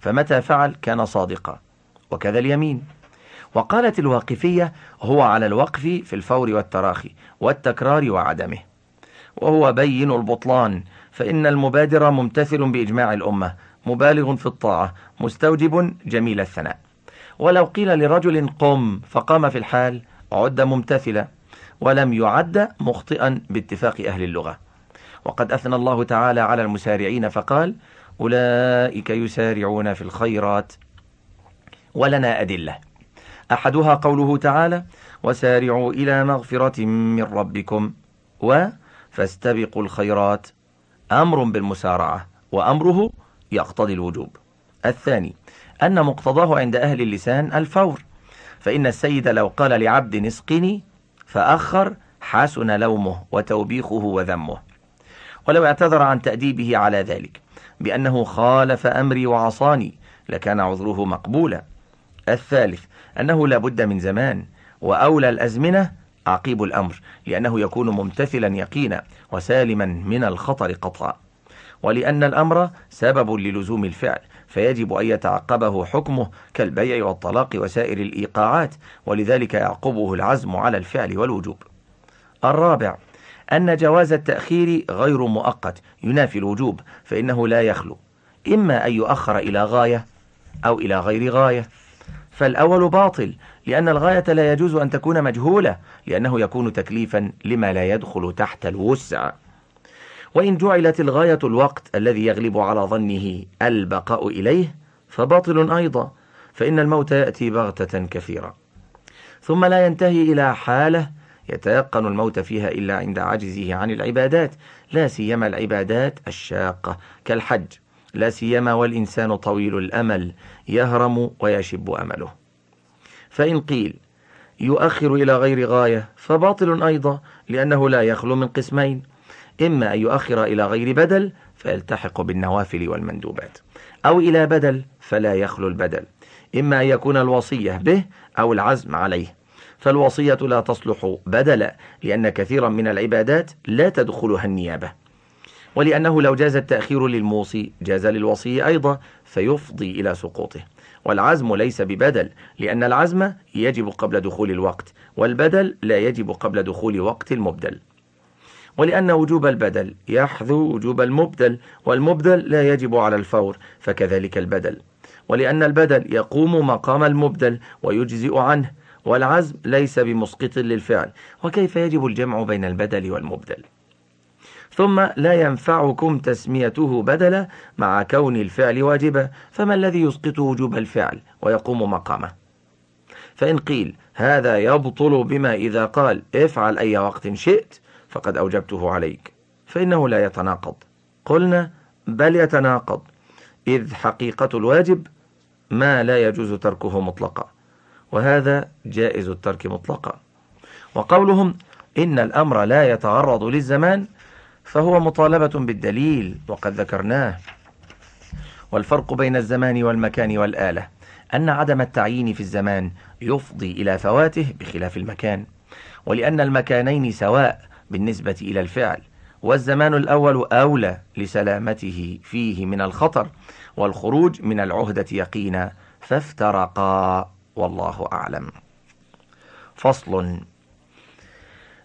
فمتى فعل؟ كان صادقا. وكذا اليمين. وقالت الواقفية هو على الوقف في الفور والتراخي والتكرار وعدمه. وهو بين البطلان فإن المبادر ممتثل بإجماع الأمة مبالغ في الطاعة مستوجب جميل الثناء. ولو قيل لرجل قم فقام في الحال عد ممتثلا ولم يعد مخطئا باتفاق أهل اللغة. وقد أثنى الله تعالى على المسارعين فقال أولئك يسارعون في الخيرات ولنا أدلة. أحدها قوله تعالى وسارعوا إلى مغفرة من ربكم و فاستبقوا الخيرات. أمر بالمسارعة وأمره يقتضي الوجوب. الثاني أن مقتضاه عند أهل اللسان الفور. فإن السيد لو قال لعبد اسقني فأخر حسن لومه وتوبيخه وذمه. ولو اعتذر عن تأديبه على ذلك. بأنه خالف أمري وعصاني لكان عذره مقبولا. الثالث أنه لا بد من زمان وأولى الأزمنة عقيب الأمر لأنه يكون ممتثلا يقينا وسالما من الخطر قطعا ولأن الأمر سبب للزوم الفعل فيجب أن يتعقبه حكمه كالبيع والطلاق وسائر الإيقاعات ولذلك يعقبه العزم على الفعل والوجوب. الرابع أن جواز التأخير غير مؤقت ينافي الوجوب فإنه لا يخلو. إما أن يؤخر إلى غاية أو إلى غير غاية. فالأول باطل لأن الغاية لا يجوز أن تكون مجهولة لأنه يكون تكليفا لما لا يدخل تحت الوسع. وإن جعلت الغاية الوقت الذي يغلب على ظنه البقاء إليه فباطل أيضا فإن الموت يأتي بغتة كثيرا ثم لا ينتهي إلى حالة يتيقن الموت فيها إلا عند عجزه عن العبادات لا سيما العبادات الشاقة كالحج لا سيما والإنسان طويل الأمل يهرم ويشب أمله. فإن قيل يؤخر إلى غير غاية فباطل أيضا لأنه لا يخلو من قسمين إما أن يؤخر إلى غير بدل فيلتحق بالنوافل والمندوبات أو إلى بدل فلا يخلو البدل إما أن يكون الوصية به أو العزم عليه. فالوصية لا تصلح بدلا لأن كثيرا من العبادات لا تدخلها النيابة. ولأنه لو جاز التأخير للموصي جاز للوصي أيضا فيفضي إلى سقوطه. والعزم ليس ببدل لأن العزم يجب قبل دخول الوقت والبدل لا يجب قبل دخول وقت المبدل. ولأن وجوب البدل يحذو وجوب المبدل والمبدل لا يجب على الفور فكذلك البدل. ولأن البدل يقوم مقام المبدل ويجزئ عنه والعزم ليس بمسقط للفعل وكيف يجب الجمع بين البدل والمبدل؟ ثم لا ينفعكم تسميته بدلا مع كون الفعل واجبا فما الذي يسقط وجوب الفعل ويقوم مقامه؟ فإن قيل هذا يبطل بما إذا قال افعل أي وقت شئت فقد أوجبته عليك فإنه لا يتناقض. قلنا بل يتناقض إذ حقيقة الواجب ما لا يجوز تركه مطلقا. وهذا جائز الترك مطلقا. وقولهم إن الأمر لا يتعرض للزمان فهو مطالبة بالدليل وقد ذكرناه. والفرق بين الزمان والمكان والآلة. أن عدم التعيين في الزمان يفضي إلى فواته بخلاف المكان. ولأن المكانين سواء بالنسبة إلى الفعل. والزمان الأول أولى لسلامته فيه من الخطر. والخروج من العهدة يقينا فافترقا. والله أعلم. فصل.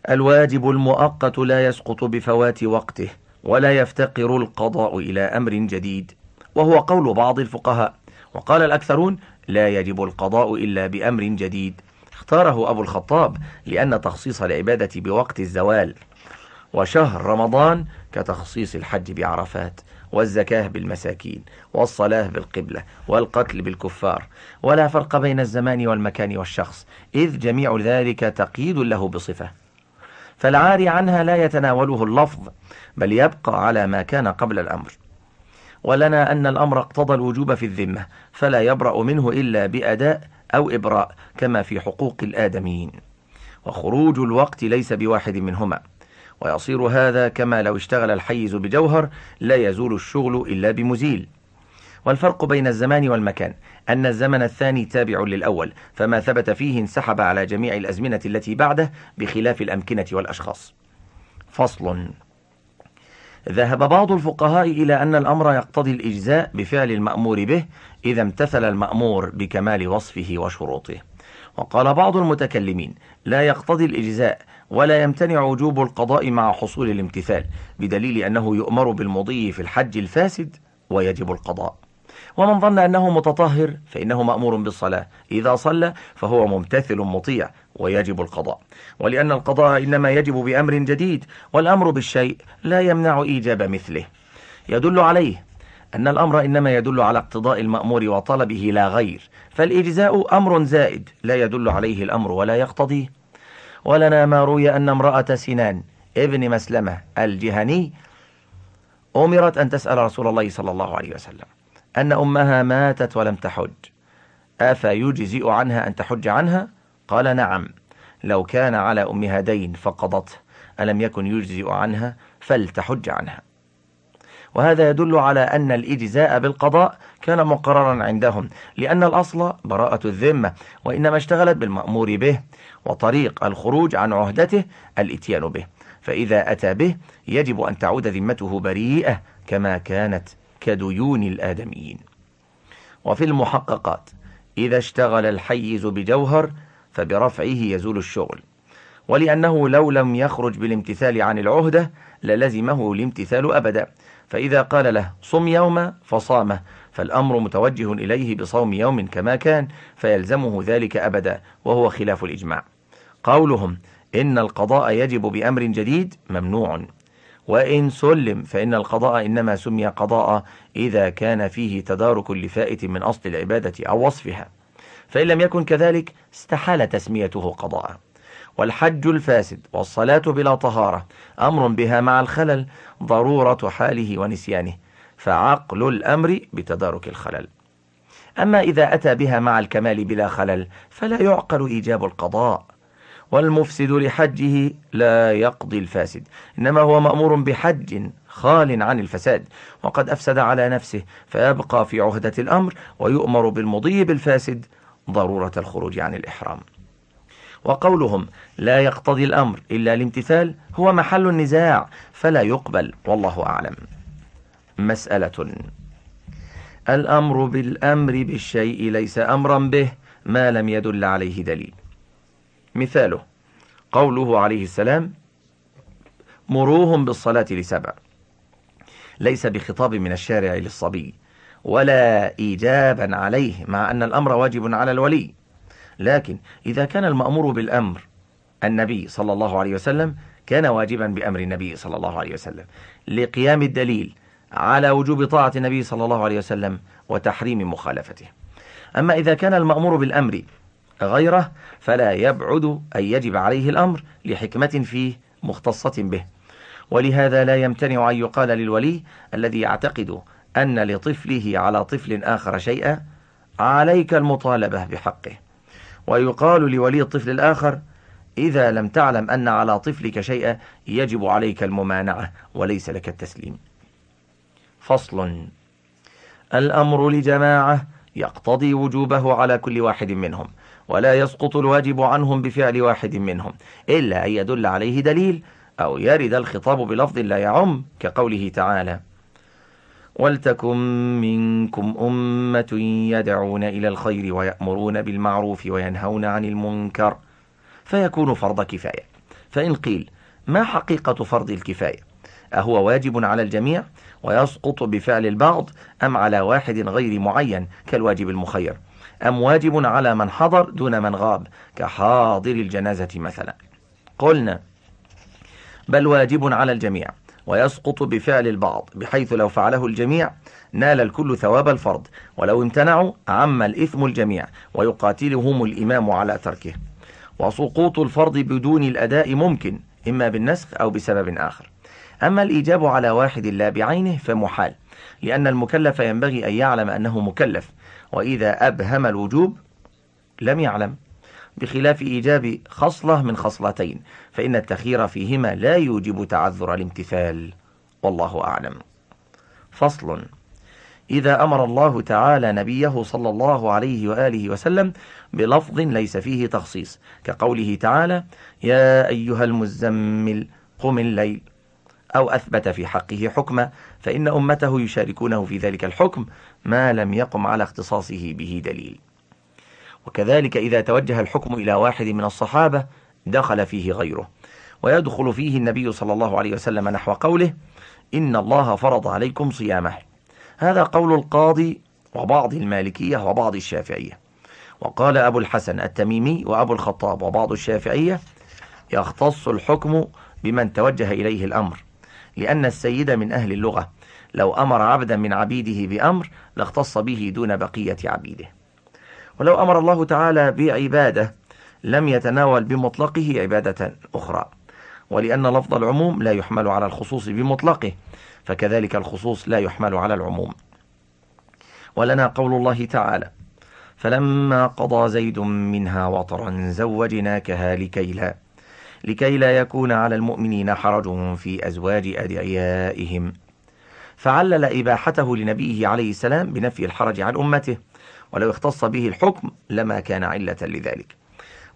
الواجب المؤقت لا يسقط بفوات وقته ولا يفتقر القضاء إلى أمر جديد وهو قول بعض الفقهاء. وقال الأكثرون لا يجب القضاء إلا بأمر جديد. اختاره أبو الخطاب لأن تخصيص العبادة بوقت الزوال. وشهر رمضان كتخصيص الحج بعرفات. والزكاة بالمساكين والصلاة بالقبلة والقتل بالكفار. ولا فرق بين الزمان والمكان والشخص إذ جميع ذلك تقييد له بصفة. فالعاري عنها لا يتناوله اللفظ بل يبقى على ما كان قبل الأمر. ولنا أن الأمر اقتضى الوجوب في الذمة فلا يبرأ منه إلا بأداء أو إبراء كما في حقوق الآدميين. وخروج الوقت ليس بواحد منهما. ويصير هذا كما لو اشتغل الحيز بجوهر لا يزول الشغل إلا بمزيل. والفرق بين الزمان والمكان أن الزمن الثاني تابع للأول فما ثبت فيه انسحب على جميع الأزمنة التي بعده بخلاف الأمكنة والأشخاص. فصل. ذهب بعض الفقهاء إلى أن الأمر يقتضي الإجزاء بفعل المأمور به إذا امتثل المأمور بكمال وصفه وشروطه. وقال بعض المتكلمين لا يقتضي الإجزاء ولا يمتنع وجوب القضاء مع حصول الامتثال بدليل أنه يؤمر بالمضي في الحج الفاسد ويجب القضاء. ومن ظن أنه متطهر فإنه مأمور بالصلاة إذا صلى فهو ممتثل مطيع ويجب القضاء. ولأن القضاء إنما يجب بأمر جديد والأمر بالشيء لا يمنع إيجاب مثله. يدل عليه أن الأمر إنما يدل على اقتضاء المأمور وطلبه لا غير فالإجزاء أمر زائد لا يدل عليه الأمر ولا يقتضيه. ولنا ما روي أن امرأة سنان ابن مسلمة الجهني أمرت أن تسأل رسول الله صلى الله عليه وسلم أن أمها ماتت ولم تحج. أفيجزئ عنها أن تحج عنها؟ قال نعم. لو كان على أمها دين فقضته. ألم يكن يجزئ عنها؟ فلتحج عنها. وهذا يدل على أن الإجزاء بالقضاء كان مقررا عندهم لأن الأصل براءة الذمة وإنما اشتغلت بالمأمور به وطريق الخروج عن عهدته الإتيان به. فإذا أتى به يجب أن تعود ذمته بريئة كما كانت كديون الآدميين. وفي المحققات إذا اشتغل الحيز بجوهر فبرفعه يزول الشغل. ولأنه لو لم يخرج بالامتثال عن العهدة للزمه الامتثال أبدا. فإذا قال له صم يوما فصامه فالأمر متوجه إليه بصوم يوم كما كان فيلزمه ذلك أبدا وهو خلاف الإجماع. قولهم إن القضاء يجب بأمر جديد ممنوع. وإن سلم فإن القضاء إنما سمي قضاء إذا كان فيه تدارك لفائت من أصل العبادة أو وصفها. فإن لم يكن كذلك استحال تسميته قضاء. والحج الفاسد والصلاة بلا طهارة أمر بها مع الخلل ضرورة حاله ونسيانه فعقل الأمر بتدارك الخلل. أما إذا أتى بها مع الكمال بلا خلل فلا يعقل إيجاب القضاء. والمفسد لحجه لا يقضي الفاسد إنما هو مأمور بحج خال عن الفساد. وقد أفسد على نفسه فيبقى في عهدة الأمر ويؤمر بالمضي بالفاسد ضرورة الخروج عن الإحرام. وقولهم لا يقتضي الأمر إلا الامتثال هو محل النزاع فلا يقبل والله أعلم. مسألة الأمر بالأمر بالشيء ليس أمرا به ما لم يدل عليه دليل. مثاله قوله عليه السلام مروهم بالصلاة لسبع. ليس بخطاب من الشارع للصبي ولا إيجابا عليه مع أن الأمر واجب على الولي. لكن إذا كان المأمور بالأمر النبي صلى الله عليه وسلم كان واجبا بأمر النبي صلى الله عليه وسلم لقيام الدليل على وجوب طاعة النبي صلى الله عليه وسلم وتحريم مخالفته. أما إذا كان المأمور بالأمر غيره فلا يبعد أن يجب عليه الأمر لحكمة فيه مختصة به. ولهذا لا يمتنع أن يقال للولي الذي يعتقد أن لطفله على طفل آخر شيئا عليك المطالبة بحقه. ويقال لولي الطفل الآخر إذا لم تعلم أن على طفلك شيئا يجب عليك الممانعة وليس لك التسليم. فصل. الأمر لجماعة يقتضي وجوبه على كل واحد منهم ولا يسقط الواجب عنهم بفعل واحد منهم إلا أن يدل عليه دليل أو يرد الخطاب بلفظ لا يعم كقوله تعالى ولتكن منكم أمة يدعون إلى الخير ويأمرون بالمعروف وينهون عن المنكر فيكون فرض كفاية. فإن قيل ما حقيقة فرض الكفاية؟ أهو واجب على الجميع ويسقط بفعل البعض أم على واحد غير معين كالواجب المخير؟ أم واجب على من حضر دون من غاب كحاضر الجنازة مثلا؟ قلنا بل واجب على الجميع. ويسقط بفعل البعض بحيث لو فعله الجميع نال الكل ثواب الفرض. ولو امتنعوا عم الإثم الجميع ويقاتلهم الإمام على تركه. وسقوط الفرض بدون الأداء ممكن إما بالنسخ أو بسبب آخر. أما الإيجاب على واحد لا بعينه فمحال لأن المكلف ينبغي أن يعلم أنه مكلف. وإذا أبهم الوجوب لم يعلم. بخلاف إيجاب خصلة من خصلتين فإن التخير فيهما لا يوجب تعذر الامتثال. والله أعلم. فصل. إذا أمر الله تعالى نبيه صلى الله عليه وآله وسلم بلفظ ليس فيه تخصيص كقوله تعالى يا أيها المزمل قم الليل. أو أثبت في حقه حكما فإن أمته يشاركونه في ذلك الحكم ما لم يقم على اختصاصه به دليل. وكذلك إذا توجه الحكم إلى واحد من الصحابة دخل فيه غيره. ويدخل فيه النبي صلى الله عليه وسلم نحو قوله إن الله فرض عليكم صيامه. هذا قول القاضي وبعض المالكية وبعض الشافعية. وقال أبو الحسن التميمي وأبو الخطاب وبعض الشافعية يختص الحكم بمن توجه إليه الأمر لأن السيد من أهل اللغة. لو أمر عبدا من عبيده بأمر لاختص به دون بقية عبيده. ولو أمر الله تعالى بعبادة لم يتناول بمطلقه عبادة أخرى. ولأن لفظ العموم لا يحمل على الخصوص بمطلقه فكذلك الخصوص لا يحمل على العموم. ولنا قول الله تعالى فلما قضى زيد منها وطرا زوجناكها لكي لا لكي لا يكون على المؤمنين حرج في أزواج أدعيائهم. فعلل إباحته لنبيه عليه السلام بنفي الحرج عن أمته ولو اختص به الحكم لما كان علة لذلك.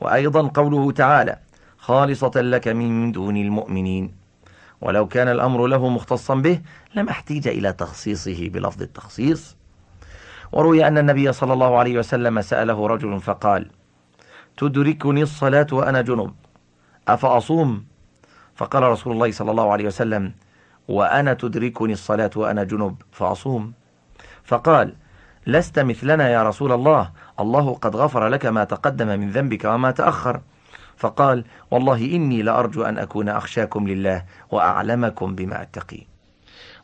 وأيضا قوله تعالى خالصة لك من دون المؤمنين. ولو كان الأمر له مختصا به لم احتيج إلى تخصيصه بلفظ التخصيص. وروي أن النبي صلى الله عليه وسلم سأله رجل فقال تدركني الصلاة وأنا جنب أفأصوم؟ فقال رسول الله صلى الله عليه وسلم وأنا تدركني الصلاة وأنا جنب فأصوم. فقال لست مثلنا يا رسول الله. الله قد غفر لك ما تقدم من ذنبك وما تأخر. فقال والله إني لأرجو أن أكون أخشاكم لله وأعلمكم بما أتقي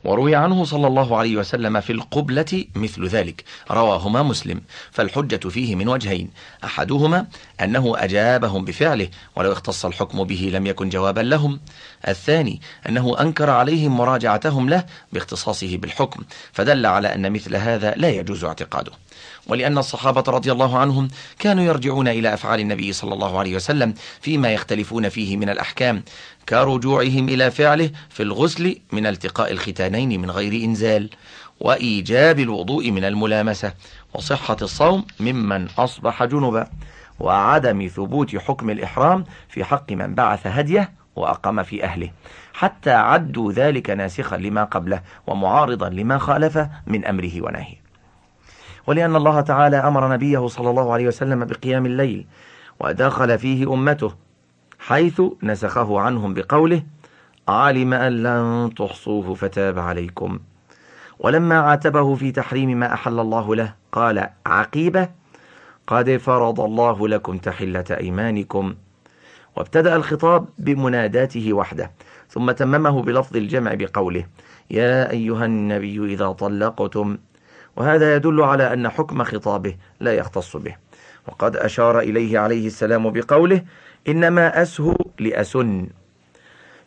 وروي عنه صلى الله عليه وسلم في القبلة مثل ذلك. رواهما مسلم. فالحجة فيه من وجهين. أحدهما أنه أجابهم بفعله ولو اختص الحكم به لم يكن جوابا لهم. الثاني أنه أنكر عليهم مراجعتهم له باختصاصه بالحكم فدل على أن مثل هذا لا يجوز اعتقاده. ولأن الصحابة رضي الله عنهم كانوا يرجعون إلى أفعال النبي صلى الله عليه وسلم فيما يختلفون فيه من الأحكام كرجوعهم إلى فعله في الغسل من التقاء الختانين من غير إنزال وإيجاب الوضوء من الملامسة وصحة الصوم ممن أصبح جنبا وعدم ثبوت حكم الإحرام في حق من بعث هديه وأقام في أهله حتى عدوا ذلك ناسخا لما قبله ومعارضا لما خالفه من أمره ونهيه. ولأن الله تعالى أمر نبيه صلى الله عليه وسلم بقيام الليل ودخل فيه أمته حيث نسخه عنهم بقوله علم أن لن تحصوه فتاب عليكم. ولما عاتبه في تحريم ما أحل الله له قال عقيبة قد فرض الله لكم تحلة أيمانكم. وابتدأ الخطاب بمناداته وحده ثم تممه بلفظ الجمع بقوله يا أيها النبي إذا طلقتم وهذا يدل على أن حكم خطابه لا يختص به. وقد أشار إليه عليه السلام بقوله إنما أسهو لأسن.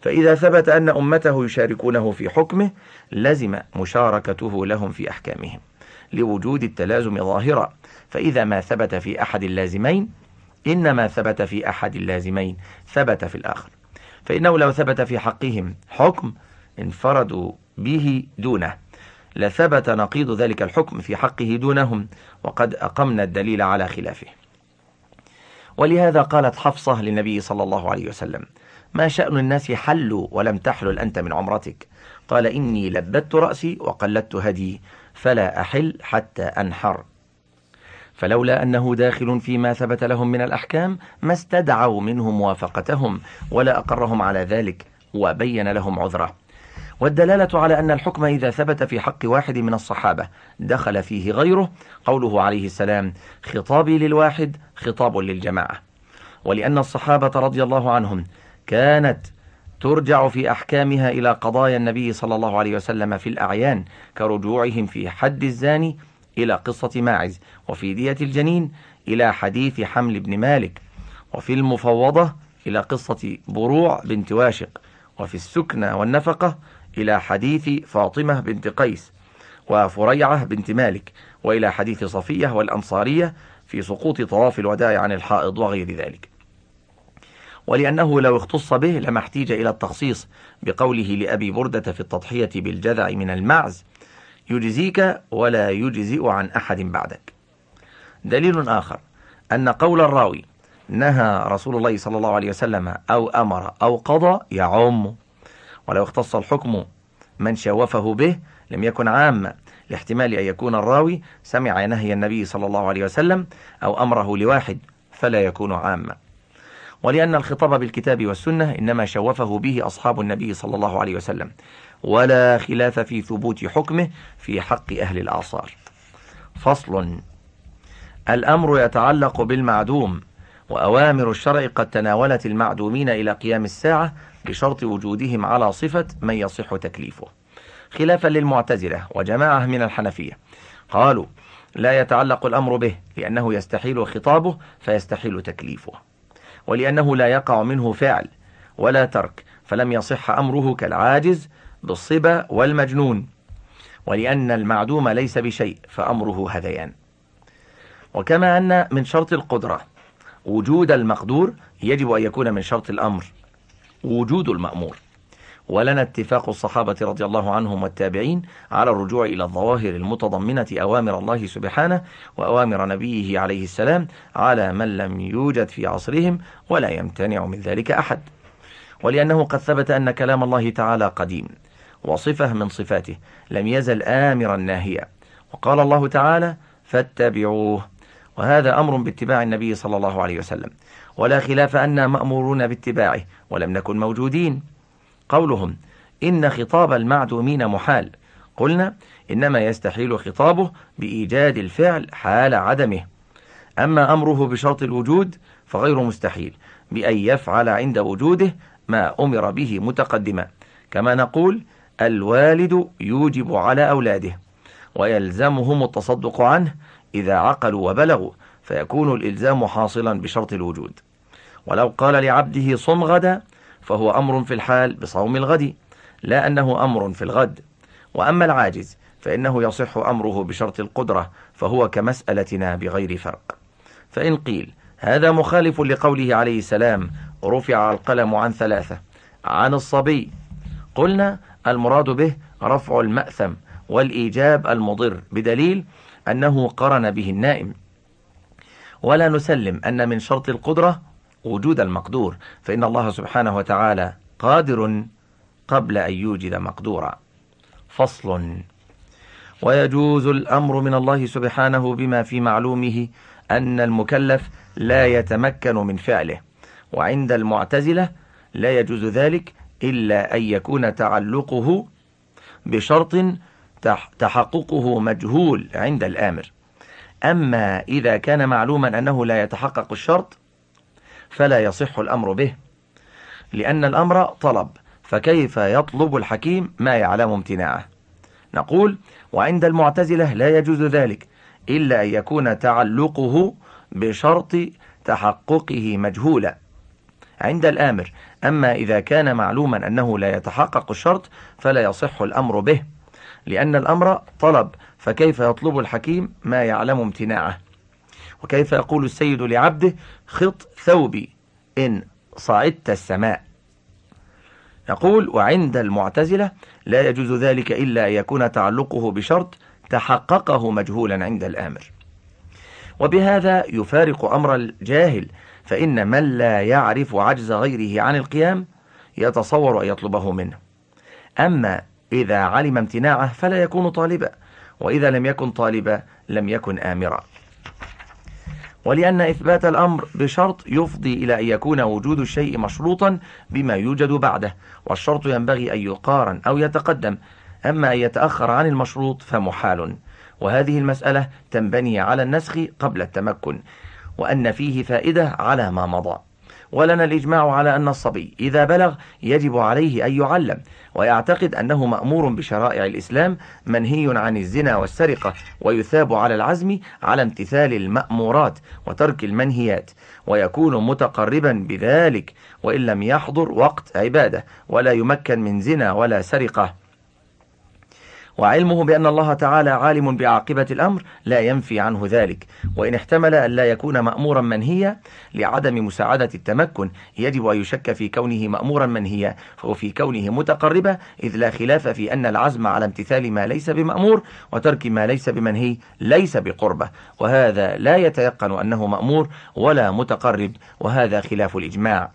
فإذا ثبت أن أمته يشاركونه في حكمه لزم مشاركته لهم في أحكامهم لوجود التلازم ظاهرا. فإذا ما ثبت في أحد اللازمين إنما ثبت في أحد اللازمين ثبت في الآخر. فإنه لو ثبت في حقهم حكم انفردوا به دونه. لثبت نقيض ذلك الحكم في حقه دونهم وقد أقمنا الدليل على خلافه. ولهذا قالت حفصة للنبي صلى الله عليه وسلم ما شأن الناس حلوا ولم تحلل أنت من عمرتك قال إني لبت رأسي وقلدت هدي فلا أحل حتى أنحر. فلولا أنه داخل فيما ثبت لهم من الأحكام ما استدعوا منه موافقتهم ولا أقرهم على ذلك وبين لهم عذره. والدلالة على أن الحكم إذا ثبت في حق واحد من الصحابة دخل فيه غيره قوله عليه السلام خطابي للواحد خطاب للجماعة. ولأن الصحابة رضي الله عنهم كانت ترجع في أحكامها إلى قضايا النبي صلى الله عليه وسلم في الأعيان كرجوعهم في حد الزاني إلى قصة ماعز وفي دية الجنين إلى حديث حمل بن مالك وفي المفوضة إلى قصة بروع بنت واشق وفي السكنة والنفقة إلى حديث فاطمة بنت قيس وفريعة بنت مالك وإلى حديث صفية والأنصارية في سقوط طواف الوداع عن الحائض وغير ذلك. ولأنه لو اختص به لما احتيج إلى التخصيص بقوله لأبي بردة في التضحية بالجذع من المعز يجزيك ولا يجزئ عن أحد بعدك. دليل آخر أن قول الراوي نهى رسول الله صلى الله عليه وسلم أو أمر أو قضى يعم. ولو اختص الحكم من شوفه به لم يكن عاما لاحتمال أن يكون الراوي سمع نهي النبي صلى الله عليه وسلم أو أمره لواحد فلا يكون عاما ولأن الخطاب بالكتاب والسنة إنما شوفه به أصحاب النبي صلى الله عليه وسلم ولا خلاف في ثبوت حكمه في حق أهل الآثار. فصل الأمر يتعلق بالمعدوم وأوامر الشرع قد تناولت المعدومين إلى قيام الساعة بشرط وجودهم على صفة من يصح تكليفه. خلافا للمعتزلة وجماعة من الحنفية. قالوا لا يتعلق الأمر به لأنه يستحيل خطابه فيستحيل تكليفه. ولأنه لا يقع منه فعل ولا ترك فلم يصح أمره كالعاجز بالصبا والمجنون. ولأن المعدوم ليس بشيء فأمره هذيان. وكما أن من شرط القدرة وجود المقدور يجب أن يكون من شرط الأمر. وجود المأمور. ولنا اتفاق الصحابة رضي الله عنهم والتابعين على الرجوع إلى الظواهر المتضمنة أوامر الله سبحانه وأوامر نبيه عليه السلام على من لم يوجد في عصرهم ولا يمتنع من ذلك أحد. ولأنه قد ثبت أن كلام الله تعالى قديم وصفة من صفاته لم يزل آمرا ناهيا. وقال الله تعالى فاتبعوه. وهذا أمر باتباع النبي صلى الله عليه وسلم. ولا خلاف أننا مأمورون باتباعه ولم نكن موجودين. قولهم إن خطاب المعدومين محال. قلنا إنما يستحيل خطابه بإيجاد الفعل حال عدمه. أما أمره بشرط الوجود فغير مستحيل بأن يفعل عند وجوده ما أمر به متقدما. كما نقول الوالد يوجب على أولاده ويلزمهم التصدق عنه إذا عقلوا وبلغوا فيكون الإلزام حاصلا بشرط الوجود. ولو قال لعبده صم غدا فهو أمر في الحال بصوم الغد لا أنه أمر في الغد. وأما العاجز فإنه يصح أمره بشرط القدرة فهو كمسألتنا بغير فرق. فإن قيل هذا مخالف لقوله عليه السلام رفع القلم عن ثلاثة عن الصبي. قلنا المراد به رفع المأثم والإيجاب المضر بدليل أنه قرن به النائم. ولا نسلم أن من شرط القدرة وجود المقدور فإن الله سبحانه وتعالى قادر قبل أن يوجد مقدورا. فصل. ويجوز الأمر من الله سبحانه بما في معلومه أن المكلف لا يتمكن من فعله وعند المعتزلة لا يجوز ذلك إلا أن يكون تعلقه بشرط تحققه مجهول عند الآمر. أما إذا كان معلوما أنه لا يتحقق الشرط فلا يصح الأمر به لأن الأمر طلب فكيف يطلب الحكيم ما يعلم امتناعه؟ نقول وعند المعتزلة لا يجوز ذلك إلا أن يكون تعلقه بشرط تحققه مجهولا. عند الآمر أما إذا كان معلوما أنه لا يتحقق الشرط فلا يصح الأمر به لأن الأمر طلب فكيف يطلب الحكيم ما يعلم امتناعه؟ وكيف يقول السيد لعبده خط ثوبي إن صعدت السماء. يقول وعند المعتزلة لا يجوز ذلك إلا أن يكون تعلقه بشرط تحققه مجهولا عند الآمر. وبهذا يفارق أمر الجاهل فإن من لا يعرف عجز غيره عن القيام يتصور أن يطلبه منه. أما إذا علم امتناعه فلا يكون طالبا وإذا لم يكن طالبا لم يكن آمرا. ولأن إثبات الأمر بشرط يفضي إلى أن يكون وجود الشيء مشروطا بما يوجد بعده والشرط ينبغي أن يقارن أو يتقدم. أما أن يتأخر عن المشروط فمحال. وهذه المسألة تنبني على النسخ قبل التمكن وأن فيه فائدة على ما مضى. ولنا الإجماع على أن الصبي إذا بلغ يجب عليه أن يعلم ويعتقد أنه مأمور بشرائع الإسلام منهي عن الزنا والسرقة ويثاب على العزم على امتثال المأمورات وترك المنهيات ويكون متقربا بذلك وإن لم يحضر وقت عبادة ولا يمكن من زنا ولا سرقة. وعلمه بأن الله تعالى عالم بعاقبة الأمر لا ينفي عنه ذلك. وإن احتمل أن لا يكون مأمورا منهيا لعدم مساعدة التمكن يجب أن يشك في كونه مأمورا منهيا وفي كونه متقربا إذ لا خلاف في أن العزم على امتثال ما ليس بمأمور وترك ما ليس بمنهي ليس بقربة. وهذا لا يتيقن أنه مأمور ولا متقرب وهذا خلاف الإجماع.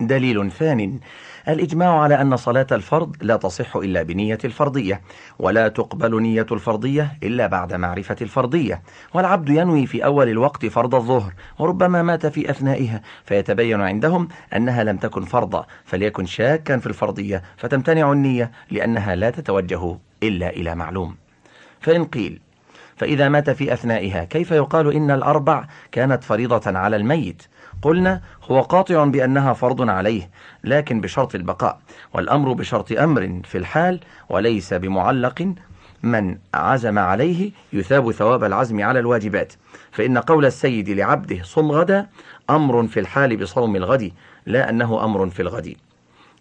دليل ثان الإجماع على أن صلاة الفرض لا تصح إلا بنية الفرضية ولا تقبل نية الفرضية إلا بعد معرفة الفرضية. والعبد ينوي في أول الوقت فرض الظهر وربما مات في أثنائها فيتبين عندهم أنها لم تكن فرضا فليكن شاكا في الفرضية فتمتنع النية لأنها لا تتوجه إلا إلى معلوم. فإن قيل فإذا مات في أثنائها كيف يقال إن الأربع كانت فريضة على الميت؟ قلنا هو قاطع بأنها فرض عليه لكن بشرط البقاء والأمر بشرط أمر في الحال وليس بمعلق من عزم عليه يثاب ثواب العزم على الواجبات. فإن قول السيد لعبده صم غدا أمر في الحال بصوم الغد لا أنه أمر في الغد.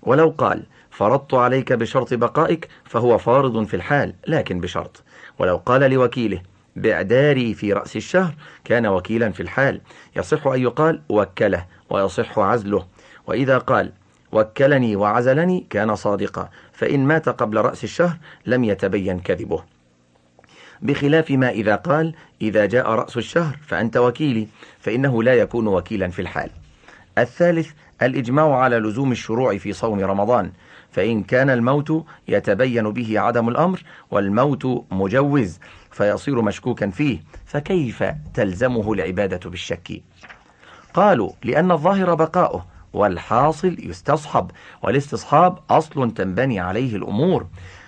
ولو قال فرضت عليك بشرط بقائك فهو فارض في الحال لكن بشرط. ولو قال لوكيله بإعداري في رأس الشهر كان وكيلا في الحال. يصح أن يقال وكله ويصح عزله. وإذا قال وكلني وعزلني كان صادقا فإن مات قبل رأس الشهر لم يتبين كذبه. بخلاف ما إذا قال إذا جاء رأس الشهر فأنت وكيلي فإنه لا يكون وكيلا في الحال. الثالث الإجماع على لزوم الشروع في صوم رمضان فإن كان الموت يتبين به عدم الأمر والموت مجوز. فيصير مشكوكا فيه فكيف تلزمه العبادة بالشك؟ قالوا لأن الظاهر بقاؤه والحاصل يستصحب والاستصحاب أصل تنبني عليه الأمور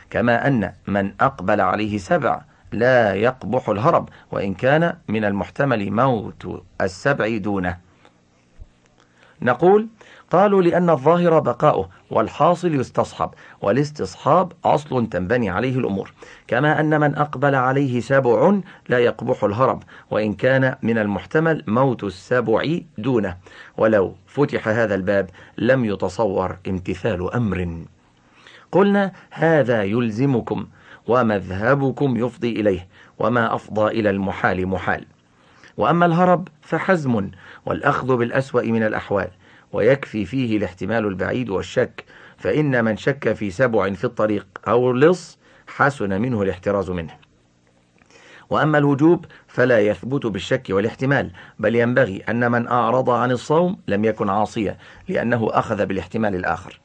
كما أن من أقبل عليه سبع لا يقبح الهرب وإن كان من المحتمل موت السبع دونه. نقول قالوا لأن الظاهر بقاؤه والحاصل يستصحب والاستصحاب أصل تنبني عليه الأمور كما أن من أقبل عليه سبع لا يقبح الهرب وإن كان من المحتمل موت السبع دونه. ولو فتح هذا الباب لم يتصور امتثال أمر. قلنا هذا يلزمكم ومذهبكم يفضي إليه وما أفضى إلى المحال محال. وأما الهرب فحزم والأخذ بالأسوأ من الأحوال. ويكفي فيه الاحتمال البعيد والشك فإن من شك في سبع في الطريق أو لص حسن منه الاحتراز منه. وأما الوجوب فلا يثبت بالشك والاحتمال بل ينبغي أن من أعرض عن الصوم لم يكن عاصيا لأنه أخذ بالاحتمال الآخر.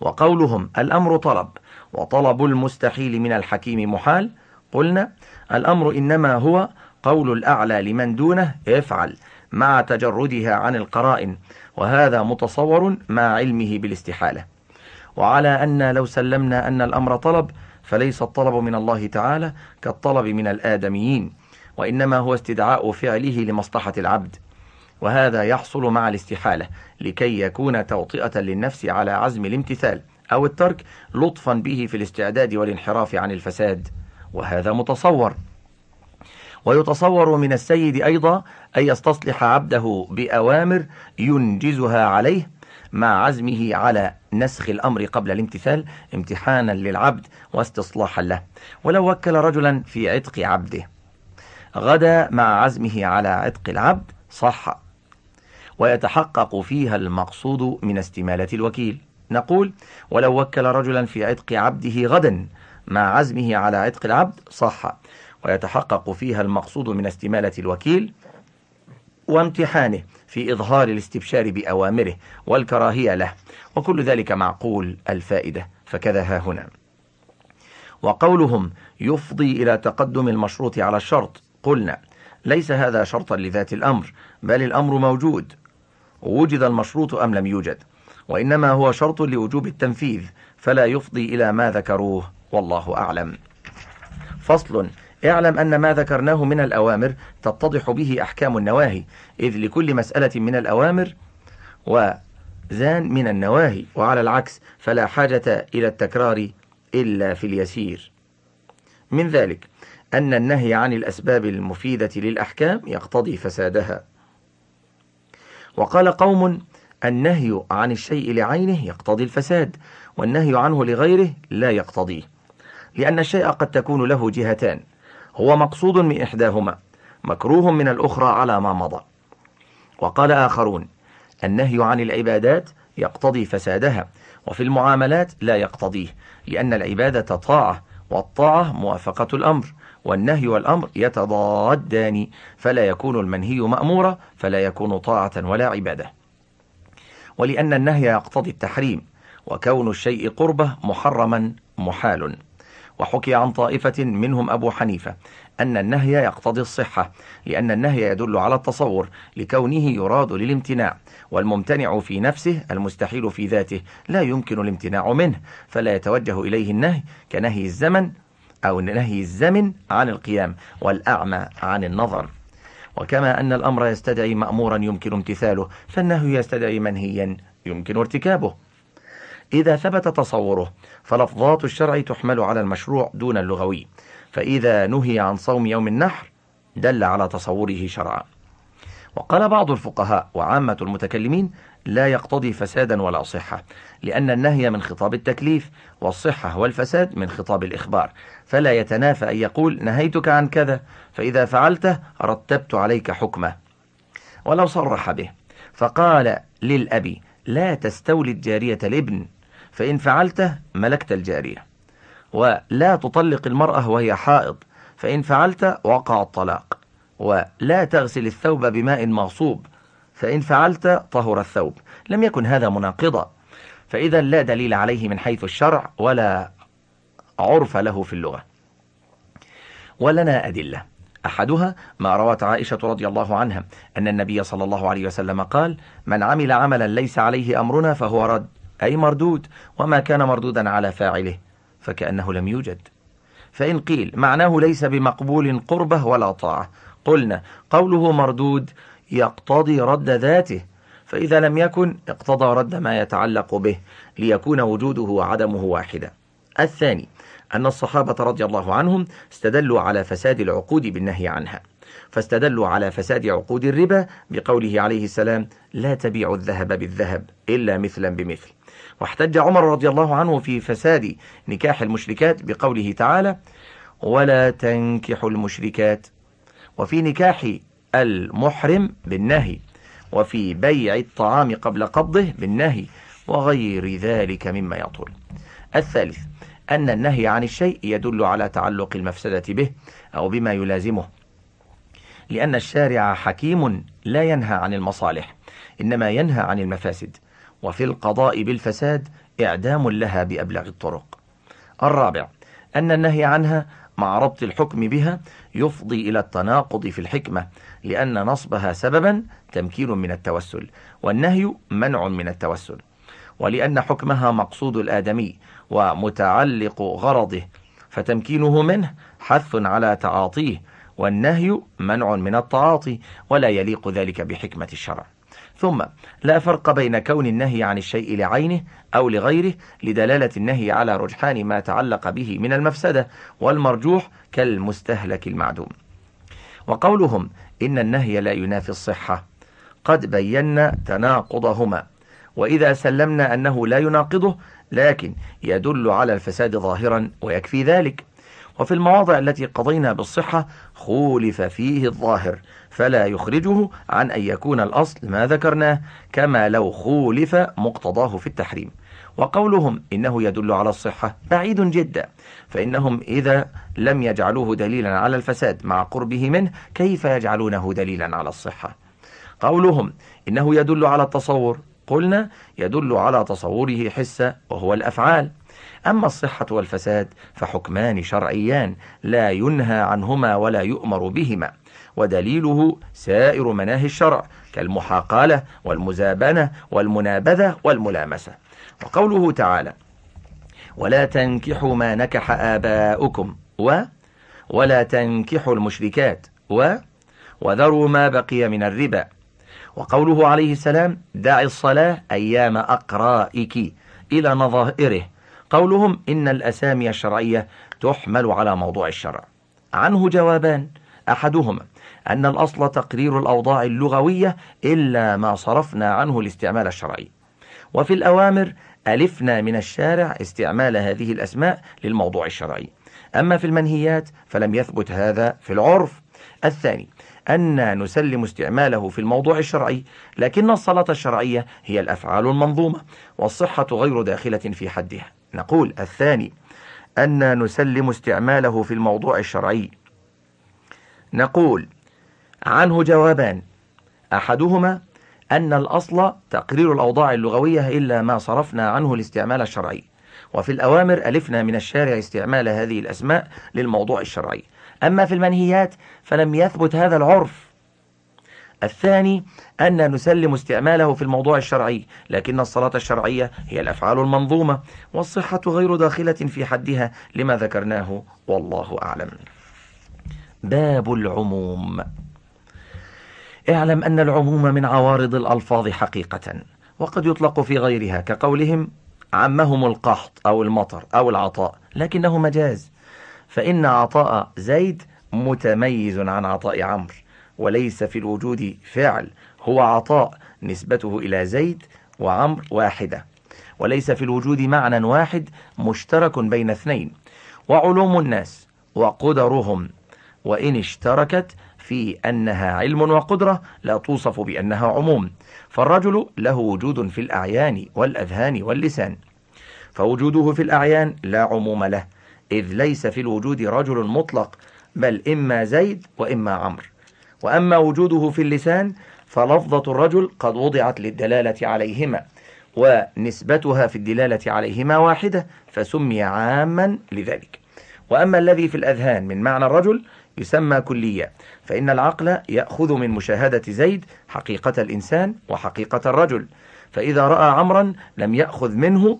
وقولهم الأمر طلب وطلب المستحيل من الحكيم محال قلنا الأمر إنما هو قول الأعلى لمن دونه افعل مع تجردها عن القرائن وهذا متصور مع علمه بالاستحالة. وعلى أن لو سلمنا أن الأمر طلب فليس الطلب من الله تعالى كالطلب من الآدميين وإنما هو استدعاء فعله لمصلحة العبد. وهذا يحصل مع الاستحالة لكي يكون توطئة للنفس على عزم الامتثال أو الترك لطفا به في الاستعداد والانحراف عن الفساد. وهذا متصور. ويتصور من السيد أيضا أن يستصلح عبده بأوامر ينجزها عليه مع عزمه على نسخ الأمر قبل الامتثال امتحانا للعبد واستصلاحا له. ولو وكل رجلا في عتق عبده غدا مع عزمه على عتق العبد صح ويتحقق فيها المقصود من استمالة الوكيل. نقول ولو وكل رجلا في عتق عبده غدا مع عزمه على عتق العبد صح ويتحقق فيها المقصود من استمالة الوكيل وامتحانه في إظهار الاستبشار بأوامره والكراهية له وكل ذلك معقول الفائدة فكذا ها هنا. وقولهم يفضي إلى تقدم المشروط على الشرط قلنا ليس هذا شرطا لذات الأمر بل الأمر موجود. وجد المشروط أم لم يوجد؟ وإنما هو شرط لوجوب التنفيذ فلا يفضي إلى ما ذكروه والله أعلم. فصل اعلم أن ما ذكرناه من الأوامر تتضح به أحكام النواهي إذ لكل مسألة من الأوامر وزان من النواهي وعلى العكس فلا حاجة إلى التكرار إلا في اليسير. من ذلك أن النهي عن الأسباب المفيدة للأحكام يقتضي فسادها. وقال قوم النهي عن الشيء لعينه يقتضي الفساد والنهي عنه لغيره لا يقتضيه لأن الشيء قد تكون له جهتان. هو مقصود من إحداهما مكروه من الأخرى على ما مضى. وقال آخرون النهي عن العبادات يقتضي فسادها وفي المعاملات لا يقتضيه لأن العبادة طاعة والطاعة موافقة الأمر والنهي والأمر يتضادان فلا يكون المنهي مأمورا فلا يكون طاعة ولا عبادة. ولأن النهي يقتضي التحريم وكون الشيء قربة محرما محال. وحكي عن طائفة منهم أبو حنيفة أن النهي يقتضي الصحة لأن النهي يدل على التصور لكونه يراد للامتناع والممتنع في نفسه المستحيل في ذاته لا يمكن الامتناع منه فلا يتوجه إليه النهي كنهي الزمن أو نهي الزمن عن القيام والأعمى عن النظر. وكما أن الأمر يستدعي مأمورا يمكن امتثاله فالنهي يستدعي منهيا يمكن ارتكابه. إذا ثبت تصوره فلفظات الشرع تحمل على المشروع دون اللغوي. فإذا نهي عن صوم يوم النحر دل على تصوره شرعا. وقال بعض الفقهاء وعامة المتكلمين لا يقتضي فسادا ولا صحة لأن النهي من خطاب التكليف والصحة والفساد من خطاب الإخبار. فلا يتنافى أن يقول نهيتك عن كذا فإذا فعلته رتبت عليك حكمه. ولو صرح به فقال للأبي لا تستولد جارية الابن فإن فعلته ملكت الجارية. ولا تطلق المرأة وهي حائض فإن فعلت وقع الطلاق. ولا تغسل الثوب بماء مغصوب فإن فعلت طهر الثوب. لم يكن هذا مناقضا. فإذا لا دليل عليه من حيث الشرع ولا عرف له في اللغة. ولنا أدلة. أحدها ما روت عائشة رضي الله عنها أن النبي صلى الله عليه وسلم قال من عمل عملا ليس عليه أمرنا فهو رد. أي مردود وما كان مردودا على فاعله فكأنه لم يوجد. فإن قيل معناه ليس بمقبول قربه ولا طاعة. قلنا قوله مردود يقتضي رد ذاته فإذا لم يكن اقتضى رد ما يتعلق به ليكون وجوده وعدمه واحدا الثاني أن الصحابة رضي الله عنهم استدلوا على فساد العقود بالنهي عنها. فاستدلوا على فساد عقود الربا بقوله عليه السلام لا تبيع الذهب بالذهب إلا مثلا بمثل. واحتج عمر رضي الله عنه في فساد نكاح المشركات بقوله تعالى ولا تنكحوا المشركات وفي نكاح المحرم بالنهي وفي بيع الطعام قبل قبضه بالنهي وغير ذلك مما يطول. الثالث أن النهي عن الشيء يدل على تعلق المفسدة به أو بما يلازمه. لأن الشارع حكيم لا ينهى عن المصالح إنما ينهى عن المفاسد. وفي القضاء بالفساد إعدام لها بأبلغ الطرق. الرابع أن النهي عنها مع ربط الحكم بها يفضي إلى التناقض في الحكمة لأن نصبها سببا تمكين من التوسل والنهي منع من التوسل ولأن حكمها مقصود الآدمي ومتعلق غرضه فتمكينه منه حث على تعاطيه والنهي منع من التعاطي ولا يليق ذلك بحكمة الشرع. ثم لا فرق بين كون النهي عن الشيء لعينه أو لغيره لدلالة النهي على رجحان ما تعلق به من المفسدة والمرجوح كالمستهلك المعدوم. وقولهم إن النهي لا ينافي الصحة. قد بينا تناقضهما. وإذا سلمنا أنه لا يناقضه لكن يدل على الفساد ظاهرا ويكفي ذلك. وفي المواضع التي قضينا بالصحة خولف فيه الظاهر. فلا يخرجه عن أن يكون الأصل ما ذكرناه كما لو خولف مقتضاه في التحريم. وقولهم إنه يدل على الصحة بعيد جدا فإنهم إذا لم يجعلوه دليلا على الفساد مع قربه منه كيف يجعلونه دليلا على الصحة؟ قولهم إنه يدل على التصور. قلنا يدل على تصوره حسا وهو الأفعال. أما الصحة والفساد فحكمان شرعيان لا ينهى عنهما ولا يؤمر بهما. ودليله سائر مناهي الشرع كالمحاقالة والمزابنة والمنابذة والملامسة. وقوله تعالى ولا تنكحوا ما نكح آباؤكم و ولا تنكحوا المشركات و وذروا ما بقي من الربا وقوله عليه السلام دع الصلاة أيام أقرائك إلى نظائره قولهم إن الأسامي الشرعية تحمل على موضوع الشرع عنه جوابان أحدهما أن الأصل تقرير الأوضاع اللغوية إلا ما صرفنا عنه الاستعمال الشرعي. وفي الأوامر ألفنا من الشارع استعمال هذه الأسماء للموضوع الشرعي. أما في المنهيات فلم يثبت هذا في العرف. الثاني أن نسلم استعماله في الموضوع الشرعي لكن الصلاة الشرعية هي الأفعال المنظومة والصحة غير داخلة في حدها. نقول الثاني أن نسلم استعماله في الموضوع الشرعي. نقول عنه جوابان. أحدهما أن الأصل تقرير الأوضاع اللغوية إلا ما صرفنا عنه الاستعمال الشرعي. وفي الأوامر ألفنا من الشارع استعمال هذه الأسماء للموضوع الشرعي. أما في المنهيات فلم يثبت هذا العرف. الثاني أن نسلم استعماله في الموضوع الشرعي لكن الصلاة الشرعية هي الأفعال المنظومة والصحة غير داخلة في حدها لما ذكرناه والله أعلم. باب العموم. اعلم أن العموم من عوارض الألفاظ حقيقة وقد يطلق في غيرها كقولهم عمهم القحط أو المطر أو العطاء لكنه مجاز. فإن عطاء زيد متميز عن عطاء عمرو وليس في الوجود فعل هو عطاء نسبته إلى زيد وعمر واحدة. وليس في الوجود معنى واحد مشترك بين اثنين. وعلوم الناس وقدرهم وإن اشتركت في أنها علم وقدرة لا توصف بأنها عموم. فالرجل له وجود في الأعيان والأذهان واللسان. فوجوده في الأعيان لا عموم له إذ ليس في الوجود رجل مطلق بل إما زيد وإما عمرو. وأما وجوده في اللسان فلفظة الرجل قد وضعت للدلالة عليهما ونسبتها في الدلالة عليهما واحدة فسمي عاما لذلك. وأما الذي في الأذهان من معنى الرجل يسمى كلية. فإن العقل يأخذ من مشاهدة زيد حقيقة الإنسان وحقيقة الرجل. فإذا رأى عمرا لم يأخذ منه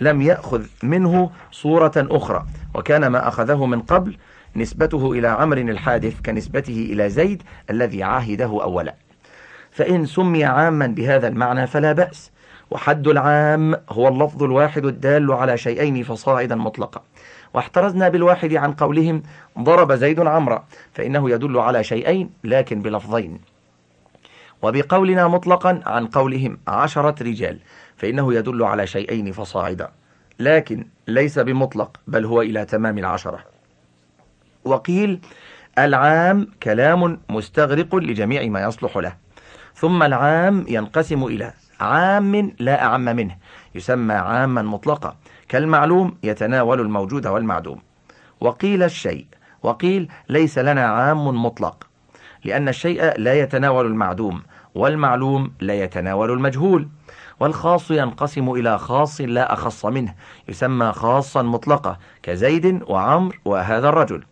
لم يأخذ منه صورة أخرى. وكان ما أخذه من قبل نسبته إلى عمر الحادث كنسبته إلى زيد الذي عاهده أولا. فإن سمي عاما بهذا المعنى فلا بأس. وحد العام هو اللفظ الواحد الدال على شيئين فصاعدا مطلقا. واحترزنا بالواحد عن قولهم ضرب زيد عمرا فإنه يدل على شيئين لكن بلفظين. وبقولنا مطلقا عن قولهم عشرة رجال فإنه يدل على شيئين فصاعدا. لكن ليس بمطلق بل هو إلى تمام العشرة. وقيل العام كلام مستغرق لجميع ما يصلح له. ثم العام ينقسم إلى عام لا أعم منه يسمى عاما مطلقا. كالمعلوم يتناول الموجود والمعدوم. وقيل الشيء وقيل ليس لنا عام مطلق لأن الشيء لا يتناول المعدوم والمعلوم لا يتناول المجهول. والخاص ينقسم إلى خاص لا أخص منه يسمى خاصا مطلقة كزيد وعمر وهذا الرجل.